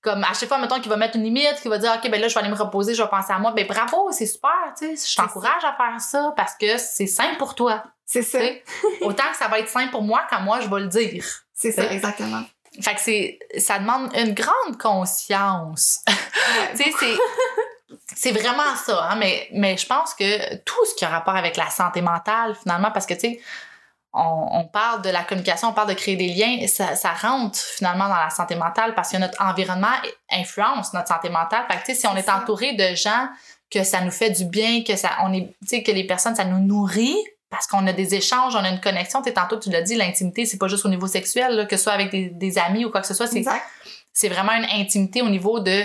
Comme à chaque fois, mettons, qu'il va mettre une limite, qu'il va dire, OK, ben là, je vais aller me reposer, je vais penser à moi. Ben bravo, c'est super, tu sais. Je t'encourage à faire ça parce que c'est simple pour toi. C'est ça. [LAUGHS] Autant que ça va être simple pour moi quand moi, je vais le dire. C'est ça, exactement. Fait que c'est, ça demande une grande conscience. Ouais. [LAUGHS] tu sais, c'est. [LAUGHS] C'est vraiment ça, hein, mais, mais je pense que tout ce qui a rapport avec la santé mentale, finalement, parce que, tu sais, on, on parle de la communication, on parle de créer des liens, ça, ça rentre finalement dans la santé mentale parce que notre environnement influence notre santé mentale. Fait que, tu sais, si on est entouré de gens que ça nous fait du bien, que ça, on est, tu sais, que les personnes, ça nous nourrit parce qu'on a des échanges, on a une connexion. Tu sais, tantôt, tu l'as dit, l'intimité, c'est pas juste au niveau sexuel, là, que ce soit avec des, des amis ou quoi que ce soit, c'est Exact. c'est vraiment une intimité au niveau de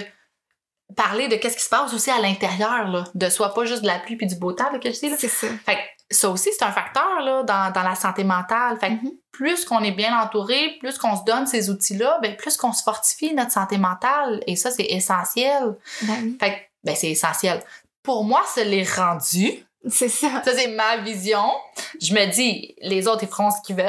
parler de qu'est-ce qui se passe aussi à l'intérieur là, de soit pas juste de la pluie puis du beau temps là, que je dis là. C'est ça. Fait que ça aussi c'est un facteur là dans, dans la santé mentale. Fait que Mhm. plus qu'on est bien entouré, plus qu'on se donne ces outils là, ben plus qu'on se fortifie notre santé mentale et ça c'est essentiel. Ben oui. Fait que ben c'est essentiel. Pour moi, ça l'est rendu. C'est ça. Ça, c'est ma vision. Je me dis, les autres, ils feront ce qu'ils veulent.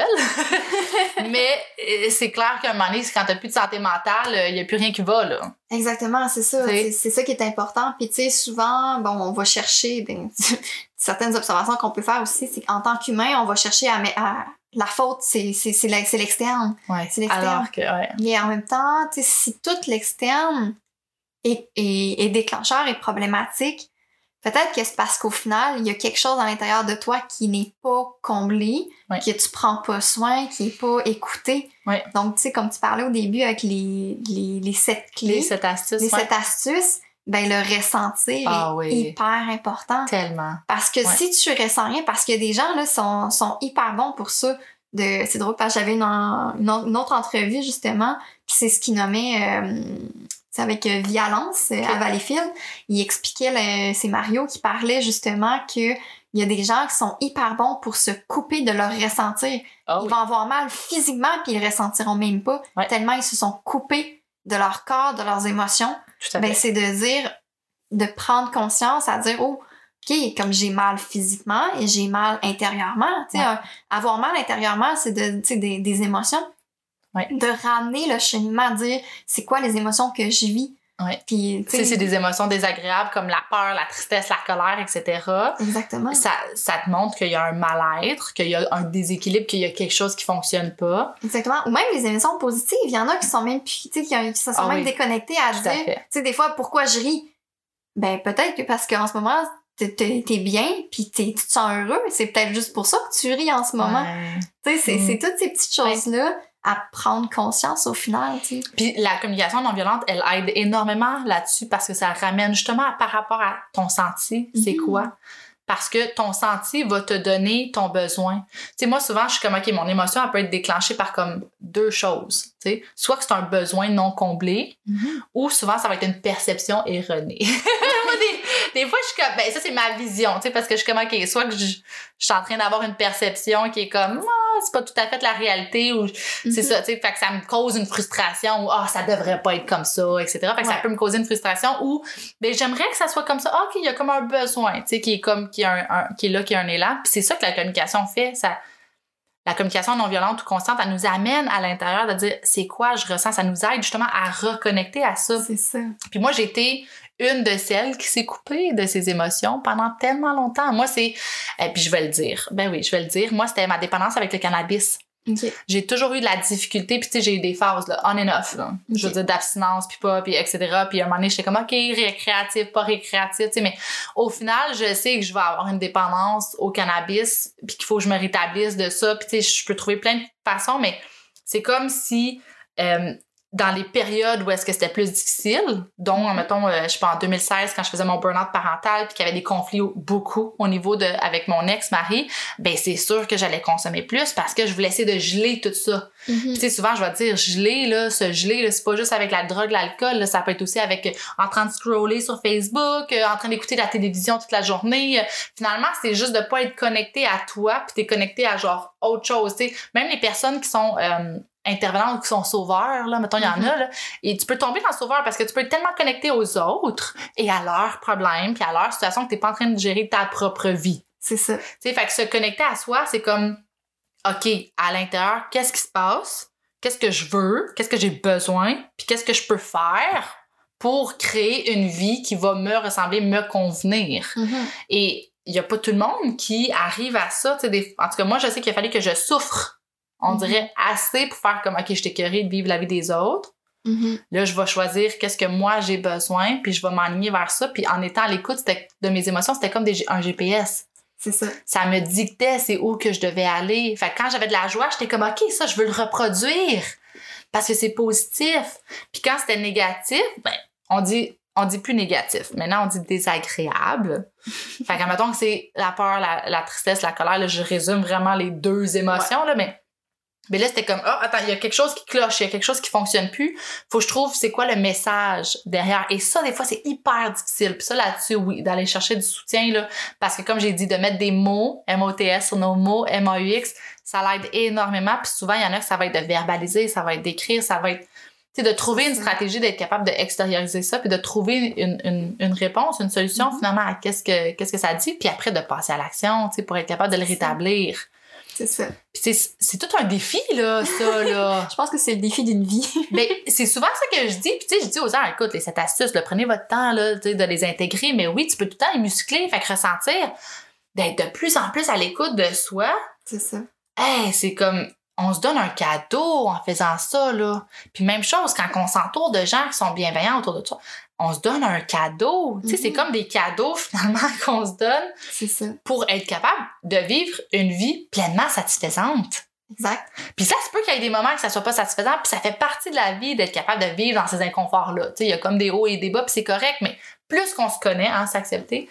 [LAUGHS] Mais euh, c'est clair qu'à un moment donné, quand t'as plus de santé mentale, il n'y a plus rien qui va, là. Exactement, c'est ça. C'est- ça qui est important. Puis tu sais, souvent, bon, on va chercher ben, [LAUGHS] certaines observations qu'on peut faire aussi, c'est qu'en tant qu'humain, on va chercher à, mettre- à- la faute, c'est c'est c'est la- c'est l'externe. Ouais. C'est l'externe. Alors que, ouais. Mais en même temps, tu sais, si tout l'externe est, est, est déclencheur et problématique, peut-être que c'est parce qu'au final, il y a quelque chose à l'intérieur de toi qui n'est pas comblé, Ouais. que tu prends pas soin, qui est pas écouté. Ouais. Donc, tu sais, comme tu parlais au début avec les, les, les sept clés, Les sept astuces, les ouais. sept astuces, ben le ressentir Ah est oui. hyper important. Tellement. Parce que si tu ressens rien, parce que des gens là sont, sont hyper bons pour ça. De, c'est drôle parce que j'avais une, une, autre- entrevue justement, puis c'est ce qu'il nommait euh, c'est avec euh, Violence euh, à Valleyfield. Il expliquait, le- c'est Mario qui parlait justement que il y a des gens qui sont hyper bons pour se couper de leur ressentir. Oh, Ils oui. vont avoir mal physiquement puis ils le ressentiront même pas Ouais. tellement ils se sont coupés de leur corps, de leurs émotions ben, c'est de dire, de prendre conscience à dire, oh, OK, comme j'ai mal physiquement et j'ai mal intérieurement. Ouais. avoir mal intérieurement, c'est de, des, des émotions. Ouais. De ramener le cheminement, dire, c'est quoi les émotions que je vis? Ouais. Puis, tu sais, c'est des émotions désagréables comme la peur, la tristesse, la colère, etc. Exactement. Ça, ça te montre qu'il y a un mal-être, qu'il y a un déséquilibre, qu'il y a quelque chose qui fonctionne pas. Exactement. Ou même les émotions positives. Il y en a qui sont même, plus- tu sais, qui, qui se sont Ah même oui. déconnectés à Tout dire, tu sais, des fois, pourquoi je ris? Ben, peut-être que parce qu'en ce moment, t'es- t'es bien, puis t'es- tu te sens heureux. C'est peut-être juste pour ça que tu ris en ce moment. Ouais. Tu sais, c'est Mm. c'est toutes ces petites choses-là à prendre conscience au final, tu sais. Puis la communication non violente, elle aide énormément là-dessus parce que ça ramène justement par rapport à ton senti, c'est Mhm. quoi? Parce que ton senti va te donner ton besoin. Tu sais, moi, souvent, je suis comme, OK, mon émotion, elle peut être déclenchée par comme deux choses. Tu sais, soit que c'est un besoin non comblé, ou souvent, ça va être une perception erronée. [LAUGHS] Des, fois, je suis comme, ben, ça, c'est ma vision, tu sais, parce que je suis comme, OK, soit que je, je suis en train d'avoir une perception qui est comme, ah, c'est pas tout à fait la réalité, ou c'est Mhm. ça, tu sais, fait que ça me cause une frustration, ou, ah, ça devrait pas être comme ça, etc. Fait que ça peut me causer une frustration, ou, ben, j'aimerais que ça soit comme ça, ah, OK, il y a comme un besoin, tu sais, qui est comme, qui est, un, un- qui est là, qui est un élan, puis c'est ça que la communication fait, ça, la communication non violente ou constante, elle nous amène à l'intérieur de dire c'est quoi je ressens, ça nous aide justement à reconnecter à ça. C'est ça. Puis moi, j'ai été une de celles qui s'est coupée de ses émotions pendant tellement longtemps. Moi, c'est. Et puis je vais le dire. Ben oui, je vais le dire. Moi, c'était ma dépendance avec le cannabis. J'ai toujours eu de la difficulté, puis tu sais, j'ai eu des phases, là, on and off, là. Je veux dire, d'abstinence, puis pas, puis etc. Puis à un moment donné, j'étais comme, OK, récréatif, pas récréatif, tu sais, mais au final, je sais que je vais avoir une dépendance au cannabis, puis qu'il faut que je me rétablisse de ça, puis tu sais, je peux trouver plein de façons, mais c'est comme si euh, dans les périodes où est-ce que c'était plus difficile, dont, mettons, euh, je sais pas, en 2016, quand je faisais mon burn-out parental, puis qu'il y avait des conflits beaucoup au niveau de, avec mon ex-mari, ben c'est sûr que j'allais consommer plus parce que je voulais essayer de geler tout ça. Mhm. Tu sais, souvent, je vais dire geler, là, se geler, là, c'est pas juste avec la drogue, l'alcool, ça peut être aussi avec, euh, en train de scroller sur Facebook, euh, en train d'écouter la télévision toute la journée. Euh, finalement, c'est juste de pas être connecté à toi, puis t'es connecté à genre autre chose, tu sais. Même les personnes qui sont intervenants ou qui sont sauveurs, là, mettons, il y en a, là, et tu peux tomber dans le sauveur parce que tu peux être tellement connecté aux autres et à leurs problèmes, puis à leur situation que t'es pas en train de gérer ta propre vie. C'est ça. Tu sais, fait que se connecter à soi, c'est comme, OK, à l'intérieur, qu'est-ce qui se passe? Qu'est-ce que je veux? Qu'est-ce que j'ai besoin? Puis qu'est-ce que je peux faire pour créer une vie qui va me ressembler, me convenir? Mhm. Et il y a pas tout le monde qui arrive à ça. tu Des... En tout cas, moi, je sais qu'il a fallu que je souffre, on Mhm. dirait, assez pour faire comme, OK, je t'ai de vivre la vie des autres. Mhm. Là, je vais choisir qu'est-ce que moi j'ai besoin, puis je vais m'aligner vers ça. Puis en étant à l'écoute c'était- de mes émotions, c'était comme des, un GPS C'est ça. ça me dictait c'est où que je devais aller. Fait que quand j'avais de la joie, j'étais comme OK, ça je veux le reproduire parce que c'est positif. Puis quand c'était négatif, ben on dit on dit plus négatif. Maintenant on dit désagréable. [LAUGHS] fait que mettons que c'est la peur, la, la tristesse, la colère, là, je résume vraiment les deux émotions là, mais mais là, c'était comme, ah, attends, il y a quelque chose qui cloche, il y a quelque chose qui fonctionne plus. Faut que je trouve c'est quoi le message derrière. Et ça, des fois, c'est hyper difficile. Puis ça, là-dessus, oui, d'aller chercher du soutien, là. Parce que comme j'ai dit, de mettre des mots, M-O-T-S sur nos mots, M-A-U-X, ça l'aide énormément. Puis souvent, il y en a que ça va être de verbaliser, ça va être d'écrire, ça va être, tu sais, de trouver une stratégie, d'être capable d'extérioriser ça, puis de trouver une, une, une réponse, une solution, Mhm. finalement, à qu'est-ce que, qu'est-ce que ça dit. Puis après, de passer à l'action, tu sais, pour être capable de le rétablir. C'est ça. C'est, tout un défi, là, ça, là. [LAUGHS] Je pense que c'est le défi d'une vie. Mais [LAUGHS] c'est souvent ça que je dis. Puis tu sais, je dis aux gens, écoute, les sept astuces, là, prenez votre temps là, de les intégrer. Mais oui, tu peux tout le temps les muscler, fait que ressentir d'être de plus en plus à l'écoute de soi. C'est ça. Hey, c'est comme on se donne un cadeau en faisant ça là. Puis même chose quand on s'entoure de gens qui sont bienveillants autour de toi, on se donne un cadeau. Tu sais, c'est Mhm. comme des cadeaux finalement [LAUGHS] qu'on se donne C'est ça. pour être capable de vivre une vie pleinement satisfaisante. Exact. Puis ça se peut qu'il y ait des moments que ça soit pas satisfaisant, puis ça fait partie de la vie d'être capable de vivre dans ces inconforts-là. Tu sais, il y a comme des hauts et des bas, puis c'est correct, mais plus qu'on se connaît, hein, s'accepter,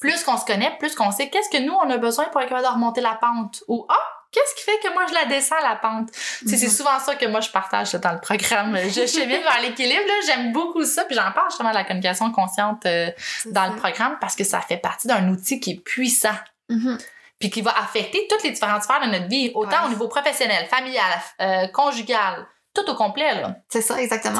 plus qu'on se connaît, plus qu'on sait qu'est-ce que nous, on a besoin pour être capable de remonter la pente. Ou, ah, qu'est-ce qui fait que moi, je la descends, la pente? C'est Mhm. souvent ça que moi, je partage dans le programme. Je chemine vers l'équilibre, là. J'aime beaucoup ça, puis j'en parle justement de la communication consciente euh, dans ça. le programme parce que ça fait partie d'un outil qui est puissant Mhm. puis qui va affecter toutes les différentes sphères de notre vie, autant Ouais. au niveau professionnel, familial, euh, conjugal, tout au complet. Là. C'est ça, exactement.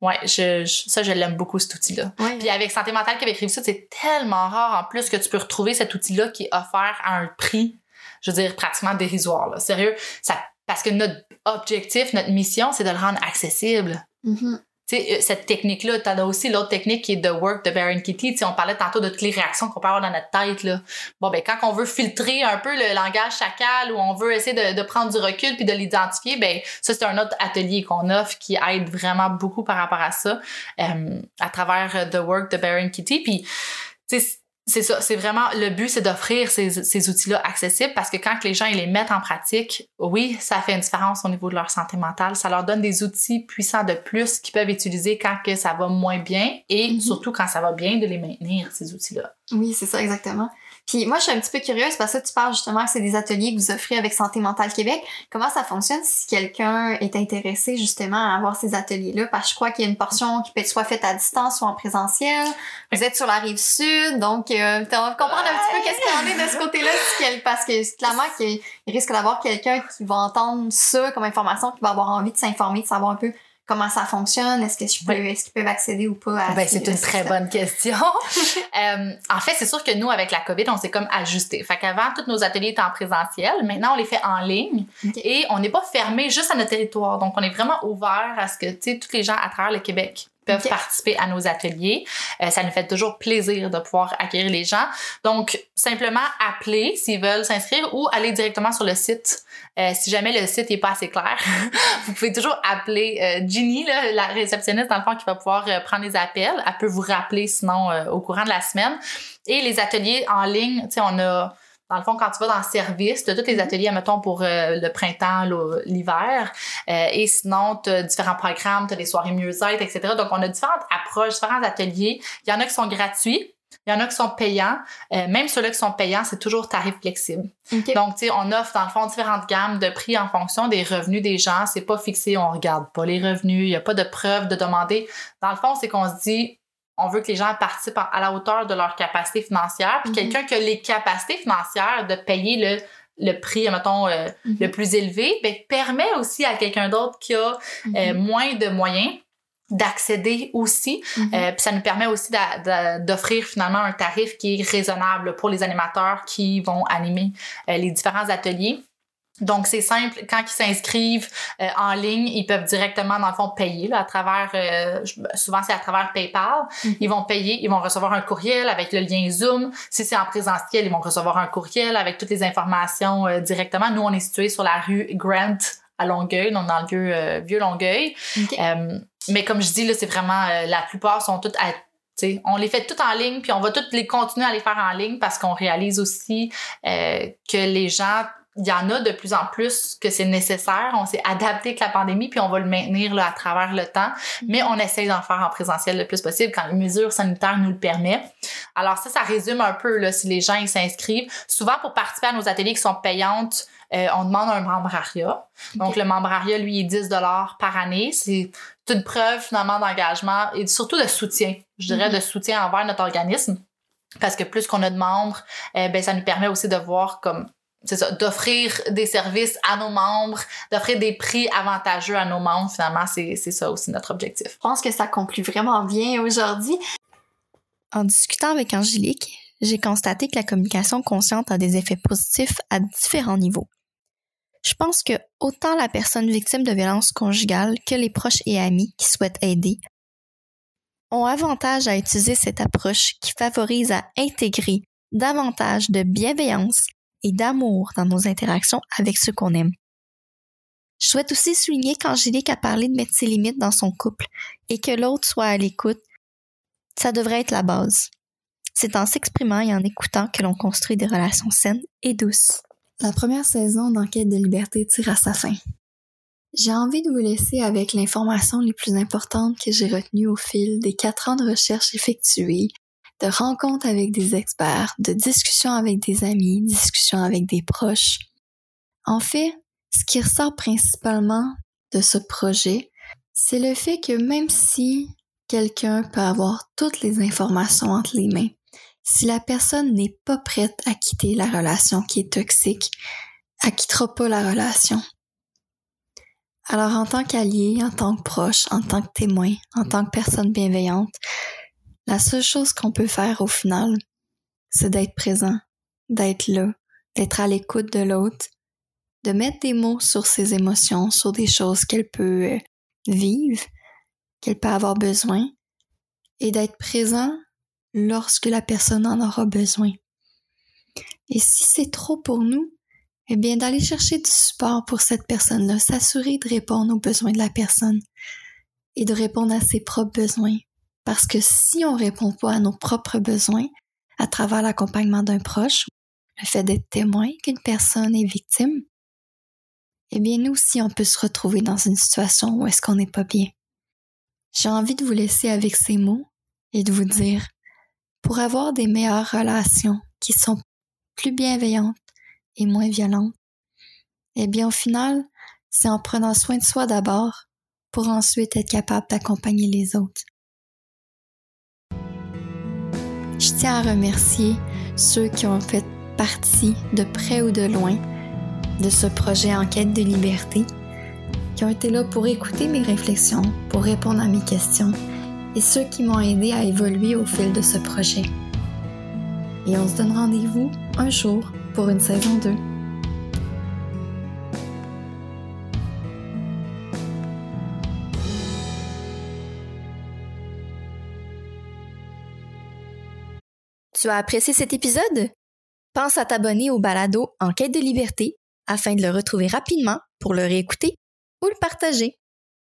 Ouais, je, je- ça, je l'aime beaucoup, cet outil-là. Ouais. Puis avec Santé mentale Québec Rive-Sud, c'est tellement rare en plus que tu peux retrouver cet outil-là qui est offert à un prix, je veux dire, pratiquement dérisoire. Là. Sérieux, ça, parce que notre objectif, notre mission, c'est de le rendre accessible. Tu sais, euh, cette technique-là, t'en as aussi l'autre technique qui est The Work de Baron Kitty. Tu sais, on parlait tantôt de toutes les réactions qu'on peut avoir dans notre tête, là. Bon, ben, quand on veut filtrer un peu le langage chacal ou on veut essayer de, de prendre du recul puis de l'identifier, ben, ça, c'est un autre atelier qu'on offre qui aide vraiment beaucoup par rapport à ça, euh, à travers euh, The Work de Baron Kitty. Puis, tu sais, c'est ça, c'est vraiment le but, c'est d'offrir ces, ces outils-là accessibles parce que quand les gens ils les mettent en pratique, oui, ça fait une différence au niveau de leur santé mentale. Ça leur donne des outils puissants de plus qu'ils peuvent utiliser quand que ça va moins bien et Mhm. surtout quand ça va bien de les maintenir, ces outils-là. Oui, c'est ça, exactement. Puis moi, je suis un petit peu curieuse parce que tu parles justement que c'est des ateliers que vous offrez avec Santé mentale Québec. Comment ça fonctionne si quelqu'un est intéressé justement à avoir ces ateliers-là? Parce que je crois qu'il y a une portion qui peut être soit faite à distance, soit en présentiel. Vous êtes sur la rive sud, donc euh, on va comprendre un petit peu qu'est-ce qu'il y en est de ce côté-là. Parce que clairement qu'il risque d'avoir quelqu'un qui va entendre ça comme information, qui va avoir envie de s'informer, de savoir un peu comment ça fonctionne, est-ce que je peux, est-ce qu'ils peuvent accéder ou pas à Ben, ces c'est une très bonne question. [LAUGHS] Euh, en fait, c'est sûr que nous, avec la COVID, on s'est comme ajusté. Fait qu'avant, tous nos ateliers étaient en présentiel. Maintenant, on les fait en ligne. Et on n'est pas fermé juste à notre territoire. Donc, on est vraiment ouvert à ce que, tu sais, tous les gens à travers le Québec peuvent participer à nos ateliers. Euh, ça nous fait toujours plaisir de pouvoir accueillir les gens. Donc, simplement appeler s'ils veulent s'inscrire ou aller directement sur le site. Euh, si jamais le site n'est pas assez clair, [LAUGHS] vous pouvez toujours appeler euh, Ginny, là, la réceptionniste, dans le fond, qui va pouvoir prendre les appels. Elle peut vous rappeler sinon au courant de la semaine. Et les ateliers en ligne, tu sais, on a dans le fond, quand tu vas dans le service, tu as tous les ateliers, mettons, pour euh, le printemps, l'hiver. Euh, et sinon, tu as différents programmes, tu as des soirées mieux-être, etc. Donc, on a différentes approches, différents ateliers. Il y en a qui sont gratuits. Il y en a qui sont payants. Euh, même ceux-là qui sont payants, c'est toujours tarif flexible. Donc, tu sais, on offre dans le fond différentes gammes de prix en fonction des revenus des gens. C'est pas fixé, on regarde pas les revenus. Il y a pas de preuve de demander. Dans le fond, c'est qu'on se dit, on veut que les gens participent à la hauteur de leur capacité financière. Puis mhm. quelqu'un qui a les capacités financières de payer le, le prix, mettons, euh, mhm. le plus élevé, ben, permet aussi à quelqu'un d'autre qui a euh, mhm. moins de moyens d'accéder aussi. Euh, puis ça nous permet aussi d'offrir finalement un tarif qui est raisonnable pour les animateurs qui vont animer les différents ateliers. Donc, c'est simple. Quand ils s'inscrivent euh, en ligne, ils peuvent directement, dans le fond, payer là, à travers, euh, souvent c'est à travers PayPal. Mhm. Ils vont payer, ils vont recevoir un courriel avec le lien Zoom. Si c'est en présentiel, ils vont recevoir un courriel avec toutes les informations euh, directement. Nous, on est situé sur la rue Grant à Longueuil, donc dans le vieux, vieux Longueuil. mais comme je dis, là, c'est vraiment, la plupart sont toutes à on les fait toutes en ligne, puis on va toutes les continuer à les faire en ligne parce qu'on réalise aussi que les gens il y en a de plus en plus que c'est nécessaire. On s'est adapté avec la pandémie, puis on va le maintenir là, à travers le temps. Mais on essaye d'en faire en présentiel le plus possible quand les mesures sanitaires nous le permettent. Alors ça, ça résume un peu là, si les gens ils s'inscrivent. Souvent, pour participer à nos ateliers qui sont payantes, euh, on demande un membrariat. Donc, le membrariat, lui, est 10 par année. C'est une preuve, finalement, d'engagement et surtout de soutien. Je dirais mm-hmm. de soutien envers notre organisme. Parce que plus qu'on a de membres, ben, ça nous permet aussi de voir comme c'est ça, d'offrir des services à nos membres, d'offrir des prix avantageux à nos membres. Finalement, c'est ça aussi notre objectif. Je pense que ça conclut vraiment bien aujourd'hui. En discutant avec Angélique, j'ai constaté que la communication consciente a des effets positifs à différents niveaux. Je pense que autant la personne victime de violence conjugale que les proches et amis qui souhaitent aider ont avantage à utiliser cette approche qui favorise à intégrer davantage de bienveillance et d'amour dans nos interactions avec ceux qu'on aime. Je souhaite aussi souligner qu'Angélique a parlé de mettre ses limites dans son couple et que l'autre soit à l'écoute. Ça devrait être la base. C'est en s'exprimant et en écoutant que l'on construit des relations saines et douces. La première saison d'Enquête de liberté tire à sa fin. J'ai envie de vous laisser avec l'information les plus importantes que j'ai retenues au fil des quatre ans de recherche effectuées de rencontres avec des experts, de discussions avec des amis, discussions avec des proches. En fait, ce qui ressort principalement de ce projet, c'est le fait que même si quelqu'un peut avoir toutes les informations entre les mains, si la personne n'est pas prête à quitter la relation qui est toxique, elle quittera pas la relation. Alors en tant qu'allié, en tant que proche, en tant que témoin, en tant que personne bienveillante, la seule chose qu'on peut faire au final, c'est d'être présent, d'être là, d'être à l'écoute de l'autre, de mettre des mots sur ses émotions, sur des choses qu'elle peut euh, vivre, qu'elle peut avoir besoin, et d'être présent lorsque la personne en aura besoin. Et si c'est trop pour nous, eh bien d'aller chercher du support pour cette personne-là, s'assurer de répondre aux besoins de la personne et de répondre à ses propres besoins. Parce que si on répond pas à nos propres besoins à travers l'accompagnement d'un proche, le fait d'être témoin qu'une personne est victime, eh bien nous aussi on peut se retrouver dans une situation où est-ce qu'on n'est pas bien. J'ai envie de vous laisser avec ces mots et de vous dire, pour avoir des meilleures relations qui sont plus bienveillantes et moins violentes, eh bien au final, c'est en prenant soin de soi d'abord pour ensuite être capable d'accompagner les autres. Je tiens à remercier ceux qui ont fait partie, de près ou de loin, de ce projet en quête de liberté, qui ont été là pour écouter mes réflexions, pour répondre à mes questions, et ceux qui m'ont aidé à évoluer au fil de ce projet. Et on se donne rendez-vous un jour pour une saison 2. Tu as apprécié cet épisode? Pense à t'abonner au balado En quête de liberté afin de le retrouver rapidement pour le réécouter ou le partager.